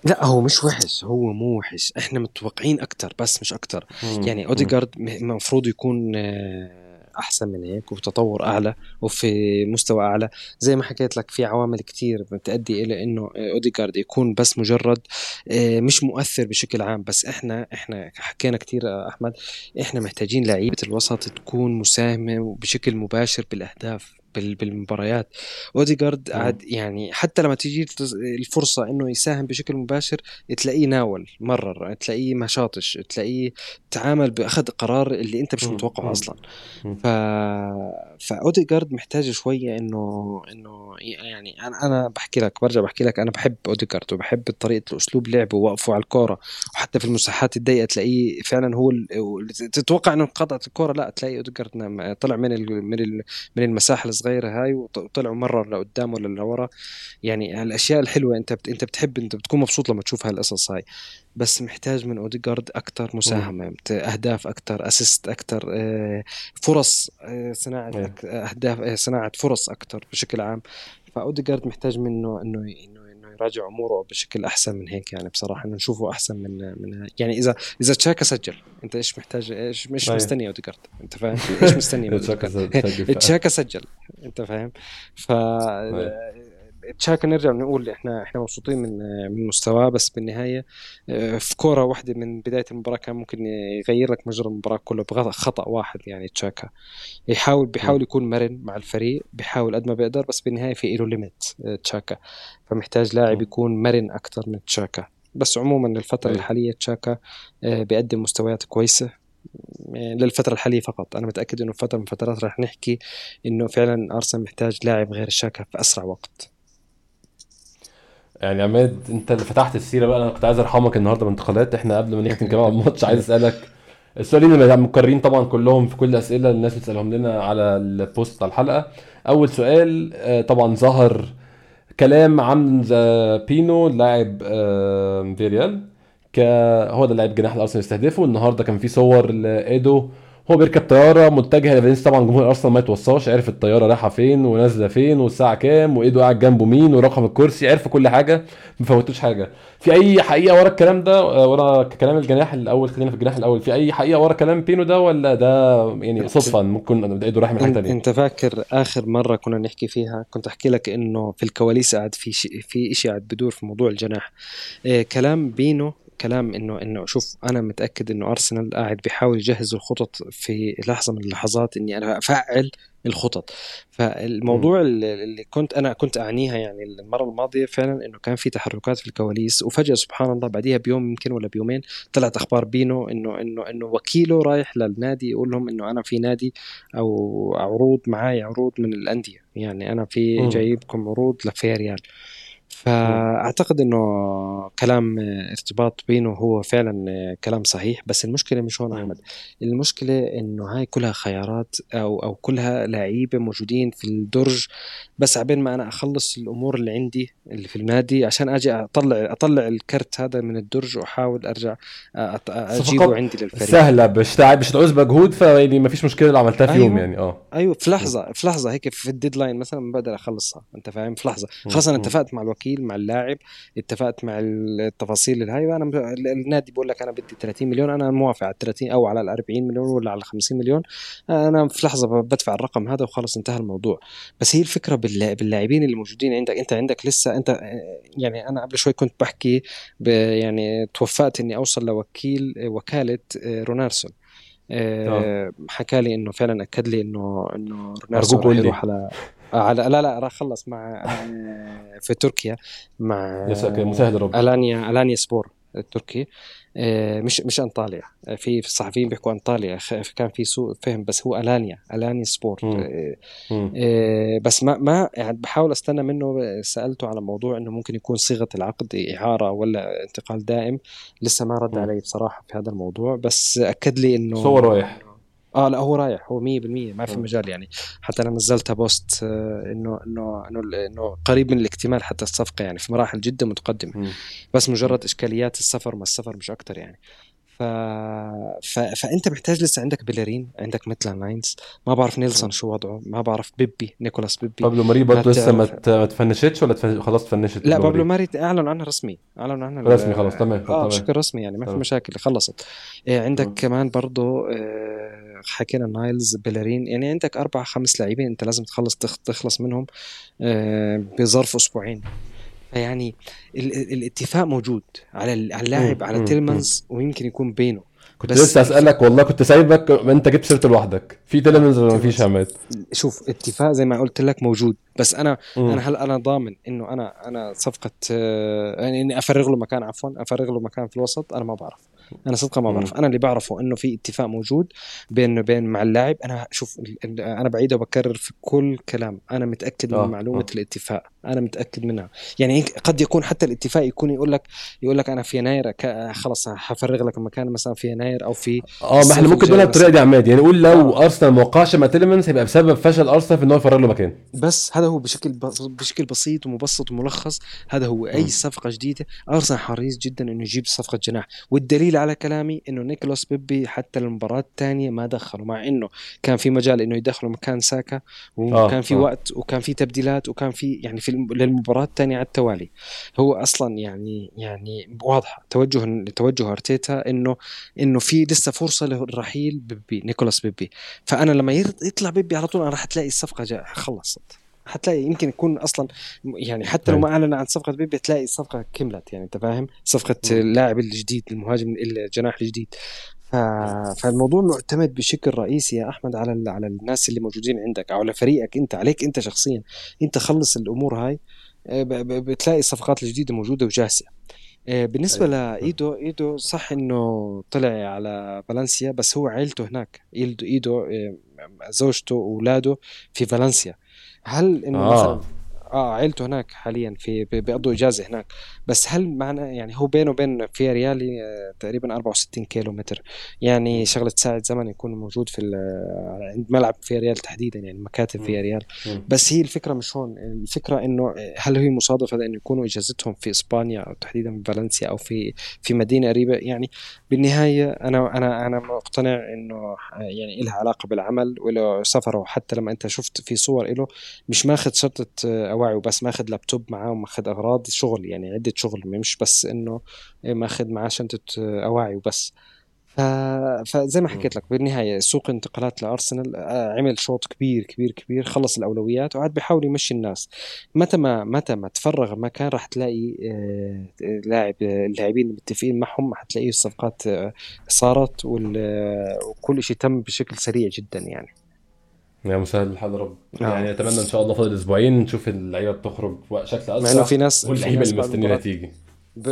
لا هو مش وحش هو مو وحش. إحنا متوقعين أكتر بس مش أكتر. يعني أوديجارد المفروض يكون آه أحسن من هيك وتطور أعلى وفي مستوى أعلى. زي ما حكيت لك في عوامل كتير بتؤدي إلى إنه اوديجارد يكون بس مجرد آه، مش مؤثر بشكل عام. بس إحنا إحنا حكينا كتير أحمد إحنا محتاجين لعيبة الوسط تكون مساهمة بشكل مباشر بالأهداف. بالمباريات. اوديجارد قاعد يعني حتى لما تيجي الفرصة إنه يساهم بشكل مباشر تلاقيه ناول مرر تلاقيه ما شاطش تلاقيه تعامل بأخذ قرار اللي أنت مش متوقعه أصلا. ف فاوديجارد محتاج شوية إنه إنه يعني أنا أنا بحكي لك برجع بحكي لك أنا بحب اوديجارد وبحب طريقة اسلوب لعبه ووقفه على الكورة. وحتى في المساحات الضيقة تلاقيه فعلا هو تتوقع إنه قطعت الكورة لا تلاقي اوديجارد طلع من من من المساحة الصغيره هاي وطلعوا مرة لقدام ولا لورا. يعني الأشياء الحلوة أنت أنت بتحب أنت بتكون مبسوط لما تشوف هالقصص هاي. بس محتاج من اوديجارد أكثر مساهمة أهداف أكثر assist أكثر فرص آه، صناعة أهداف آه، صناعة فرص أكثر بشكل عام. فاوديجارد محتاج منه إنه إنه يراجع أموره بشكل أحسن من هيك يعني بصراحة إنه نشوفه أحسن من من يعني إذا إذا تشاكا سجل. أنت إيش محتاج إيش مش مستني اوديجارد أنت فاهم؟ إيش مستني تشاكا سجل. أنت فاهم؟ ف تشاكا نرجع نقول إحنا إحنا مبسوطين من من مستواه بس بالنهاية آه، في كورة واحدة من بداية المباراة كان ممكن يغير لك مجرى المباراة كله بخطا واحد يعني تشاكا. يحاول بيحاول يكون مرن مع الفريق بيحاول قد ما بيقدر بس بالنهاية في له ليميت آه، تشاكا. فمحتاج لاعب يكون مرن أكثر من تشاكا. بس عموما الفترة الحالية تشاكا آه، بيقدم مستويات كويسة. للفترة الحالية فقط. أنا متأكد إنه فترة من فترات رح نحكي إنه فعلا أرسنال محتاج لاعب غير الشاكا في أسرع وقت. يعني عماد انت اللي فتحت السيرة بقى أنا كنت عايز ارحمك النهارده بالانتقالات إحنا قبل ما نختم كمان الماتش عايز اسألك السؤالين اللي مكررين طبعا كلهم في كل الاسئله الناس بتسألهم لنا على ال post بتاع الحلقة. أول سؤال آه، طبعا ظهر كلام عن بينو لاعب فياريال هو ده لاعب جناح الأرسنال يستهدفه. النهارده كان في صور لإيدو هو بيركب طيارة متجهة لفالنسيا طبعا جمهور أرسنال ما يتوصاش عرف الطيارة رايحة فين ونازلة فين والساعة كام وإيده قاعد جنبه مين ورقم الكرسي عرف كل حاجة ما فوتوش حاجة. في أي حقيقة ورا الكلام ده؟ آه، ورا كلام الجناح الأول خلينا في الجناح الأول. في أي حقيقة ورا كلام بينو ده ولا ده يعني صدفه ممكن إيده رايح من حتة أنت فاكر آخر مرة كنا نحكي فيها؟ كنت أحكي لك إنه في الكواليس قاعد في شيء في شيء قاعد بدور في موضوع الجناح. إيه كلام بينو كلام إنه إنه شوف أنا متأكد إنه أرسنال قاعد بيحاول يجهز الخطط في لحظة من اللحظات إني أنا أفعل الخطط. فالموضوع اللي كنت أنا كنت اعنيها يعني المرة الماضية فعلا إنه كان في تحركات في الكواليس وفجأة سبحان الله بعديها بيوم يمكن ولا بيومين طلعت أخبار بينو إنه إنه إنه وكيله رايح للنادي يقول لهم إنه أنا في نادي أو عروض معي عروض من الأندية. يعني أنا في جايبكم عروض لفيريال. فأعتقد إنه كلام ارتباط بينه هو فعلا كلام صحيح بس المشكلة مش هون أحمد. المشكلة إنه هاي كلها خيارات أو أو كلها لعيبة موجودين في الدرج. بس عبين ما أنا أخلص الأمور اللي عندي اللي في النادي عشان أجي أطلع أطلع الكرت هذا من الدرج وأحاول أرجع أجيبه عندي للفريق. سهلة مش مش تعوز مجهود فيعني ما فيش مشكلة لو عملتها في أيوة. يوم يعني آه. أيوه في لحظة في لحظة هيك في الديدلاين مثلا بقدر أخلصها أنت فاهم؟ في لحظة. خلاص أنا اتفقت مع الوكيل. مع اللاعب اتفقت مع التفاصيل الهاي. أنا النادي بقول لك أنا بدي 30 مليون أنا موافق على 30 أو على ال 40 مليون ولا على 50 مليون. أنا في لحظة بدفع الرقم هذا وخلص انتهى الموضوع. بس هي الفكرة باللاعبين اللي موجودين. عندك أنت عندك لسه أنت يعني أنا قبل شوي كنت بحكي يعني توفقت إني أوصل لوكيل وكالة رونارسون أه حكى لي إنه فعلا أكد لي إنه إنه رونارسون راح يروح على على لا لا راح خلص مع في تركيا مع مساعد رب. ألانيا ألانيا سبور التركي آه، مش مش أنطاليا. آه، في في الصحفيين بيحكوا أنطاليا. كان في سوء فهم بس هو ألانيا ألانيا سبور آه، بس ما ما يعني بحاول أستنى منه سألته على موضوع إنه ممكن يكون صيغة العقد إعارة ولا انتقال دائم. لسه ما رد علي بصراحة في هذا الموضوع بس أكد لي إنه هو رايح. آه لا هو رايح هو 100% ما في مجال يعني. حتى أنا نزلتها post إنه إنه إنه إنه قريب من الاكتمال حتى الصفقة يعني في مراحل جدا متقدمة. بس مجرد إشكاليات السفر ما السفر مش أكثر يعني. ف... ف... فأنت محتاج لسه عندك بيلرين عندك مثل نايلز ما بعرف نيلسون شو وضعه ما بعرف بيبي نيكولاس بيبي. بابلو ماري برضه لسه ما تفنشتش ولا تفنش... خلاص تفنشت لا بابلو ماري؟ أعلن عنها رسمي أعلن عنها رسمي خلاص تمام آه بشكل رسمي يعني ما في مشاكل خلصت. إيه عندك. كمان برضه إيه حكينا نايلز بيلرين يعني عندك أربع خمس لاعبين أنت لازم تخلص تخلص منهم إيه بظرف أسبوعين. فيعني الاتفاق موجود على اللاعب على تيلمانز ويمكن يكون بينو. كنت لسه أسألك والله كنت سايبك أنت جبت سيرته لوحدك. في تيلمانز ولا مفيش عماد؟ شوف اتفاق زي ما قلت لك موجود. بس أنا مم. أنا هل أنا ضامن إنه أنا أنا صفقة آه، يعني إني أفرغ له مكان عفوا أفرغ له مكان في الوسط؟ أنا ما بعرف. أنا صدقا ما بعرف. أنا اللي بعرفه إنه في اتفاق موجود بين بين مع اللاعب. أنا شوف أنا بعيد وبكرر في كل كلام. أنا متأكد من آه. معلومة آه. الاتفاق. أنا متأكد منها. يعني قد يكون حتى الاتفاق يكون يقول لك يقول لك أنا في يناير خلص حفرغ لك المكان مثلا في يناير أو في آه ما إحنا ممكن نقولها بالطريقة دي عماد يعني نقول لو آه. أرسنال ما وقعش مع تيلمنز هيبقى بسبب فشل أرسنال في ان هو يفرغ له مكان. بس هذا هو بشكل بشكل بسيط ومبسط وملخص. هذا هو أي م. صفقة جديدة. أرسنال حريص جدا إنه يجيب صفقة جناح. والدليل على كلامي إنه نيكولاس بيبي حتى المباراة الثانية ما دخله مع إنه كان في مجال إنه يدخله مكان ساكا وكان آه. في آه. وقت وكان في تبديلات وكان في يعني في للمباراة الثانية على التوالي هو أصلا يعني يعني واضحة توجه توجه أرتيتا إنه إنه في لسه فرصة للرحيل بيبي نيكولاس بيبي فأنا لما يطلع بيبي على طول أنا راح تلاقي الصفقة خلصت حتلاقي يمكن يكون أصلا يعني حتى لو ما أعلن عن صفقة بيبي تلاقي الصفقة كملت يعني أنت فاهم؟ صفقة اللاعب الجديد المهاجم الجناح الجديد. ف... فالموضوع معتمد بشكل رئيسي يا أحمد على على الناس اللي موجودين عندك أو على فريقك أنت عليك أنت شخصيا. أنت خلص الأمور هاي آه، بتلاقي الصفقات الجديدة موجودة وجاهزة. آه، بالنسبة أيوة. لايدو إيدو صح إنه طلع على فالنسيا بس هو عيلته هناك. ايدو إيدو آه، زوجته واولاده في فالنسيا. هل إنه آه. مثلا آه عيلته هناك حاليا في بيقضوا إجازة هناك. بس هل معنى يعني هو بينه وبين فيا ريالي آه، تقريبا 64 كيلو متر. يعني شغلة ساعه زمن يكون موجود في عند ملعب فيا ريال تحديدا يعني مكاتب فيا ريال. بس هي الفكرة مش هون. الفكرة إنه هل هي مصادفة انه يكونوا إجازتهم في إسبانيا أو تحديدا في فالنسيا أو في في مدينة قريبة؟ يعني بالنهاية أنا أنا أنا مقتنع إنه يعني لها علاقة بالعمل وله سفره حتى لما أنت شفت في صور له مش ماخذ شرطة اواعي وبس ماخذ لابتوب معاه وماخذ أغراض شغل يعني عدة شغل مش بس إنه ماخذ معاه شنطه اواعي وبس. ف... فزي ما حكيت لك بالنهاية سوق انتقالات لأرسنال آه، عمل شوط كبير كبير كبير خلص الأولويات وقعد بيحاول يمشي الناس. متى ما متى ما تفرغ المكان راح تلاقي آه، لاعب اللاعبين المتفقين معهم حتلاقي الصفقات آه، صارت وكل شيء تم بشكل سريع جدا يعني. يا مسهل. الحال رب. آه. يعني أتمنى إن شاء الله فاضل أسبوعين نشوف اللعيبة بتخرج بشكل اسرع مع إنه في ناس واللعيبة اللي مستنيينها تيجي.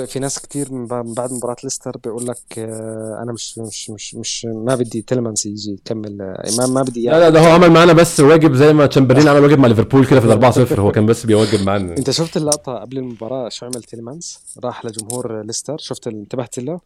في ناس كتير من بعد مباراة ليستر بيقول لك آه، أنا مش مش مش مش ما بدي تيلمانس يجي يكمل آه، ما ما بدي لا لا ده هو عمل معانا بس واجب زي ما تشامبرلين عمل واجب مع ليفربول كده في ال 4 0 هو كان بس بيواجب معانا. أنت شفت اللقطة قبل المباراة شو عمل تيلمانس راح لجمهور ليستر. شفت انتبهت له؟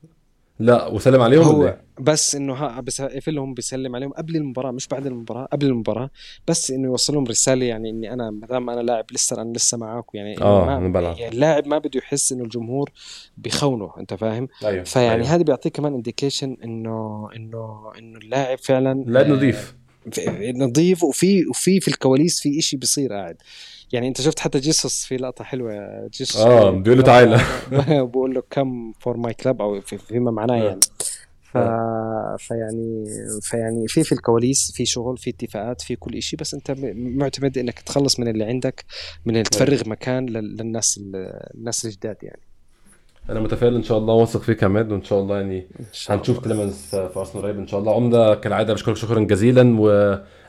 لا وسلم عليهم هو إيه؟ بس إنه ها بس قفلهم بيسلم عليهم قبل المباراة مش بعد المباراة قبل المباراة بس إنه يوصل لهم رسالة يعني إني أنا ما دام أنا لاعب لسه أنا لسه معاكم يعني آه أنا بلعب يعني اللاعب ما بده يحس إنه الجمهور بيخونه أنت فاهم؟ أيوه فيعني أيوه. هذا بيعطيك كمان انديكيشن إنه إنه إنه اللاعب فعلا لاعب نظيف نظيف وفي وفي في الكواليس في إشي بيصير قاعد يعني انت شفت حتى جيسوس في لقطة حلوة. جيسوس آه بيقول له تعالى. بقول له come for my club أو فيما معناه آه. يعني. ف... آه. فيعني فيعني في في الكواليس في شغل في اتفاقات في كل شيء بس انت معتمد انك تخلص من اللي عندك من تفرغ مكان للناس الناس الجداد يعني. أنا متفائل إن شاء الله واثق فيك يا عماد وإن شاء الله يعني هنشوف تلمنز في أرسنال قريب إن شاء الله. عمدة كالعادة بشكرك شكرا جزيلا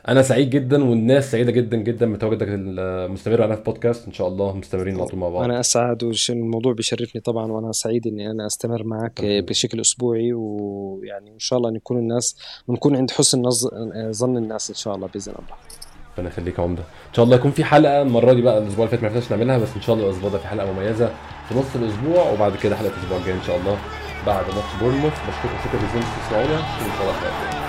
وأنا سعيد جدا والناس سعيده جدا جدا بتواجدك المستمر معنا في بودكاست. ان شاء الله مستمرين على طول مع بعض. أنا اسعد والموضوع بيشرفني طبعا وأنا سعيد اني أنا استمر معك بشكل أسبوعي ويعني إن شاء الله نكون الناس ونكون عند حسن ظن الناس إن شاء الله بإذن الله. ربنا يخليك يا عمدة. إن شاء الله يكون في حلقة المرة دي بقى الأسبوع اللي فات ما عرفناش نعملها بس إن شاء الله الأسبوع ده في حلقة مميزة في نص الأسبوع وبعد كده حلقة الأسبوع الجاي إن شاء الله بعد ماتش بورنموث. بشكركم شكرا جزيلا تسمعونا ان شاء الله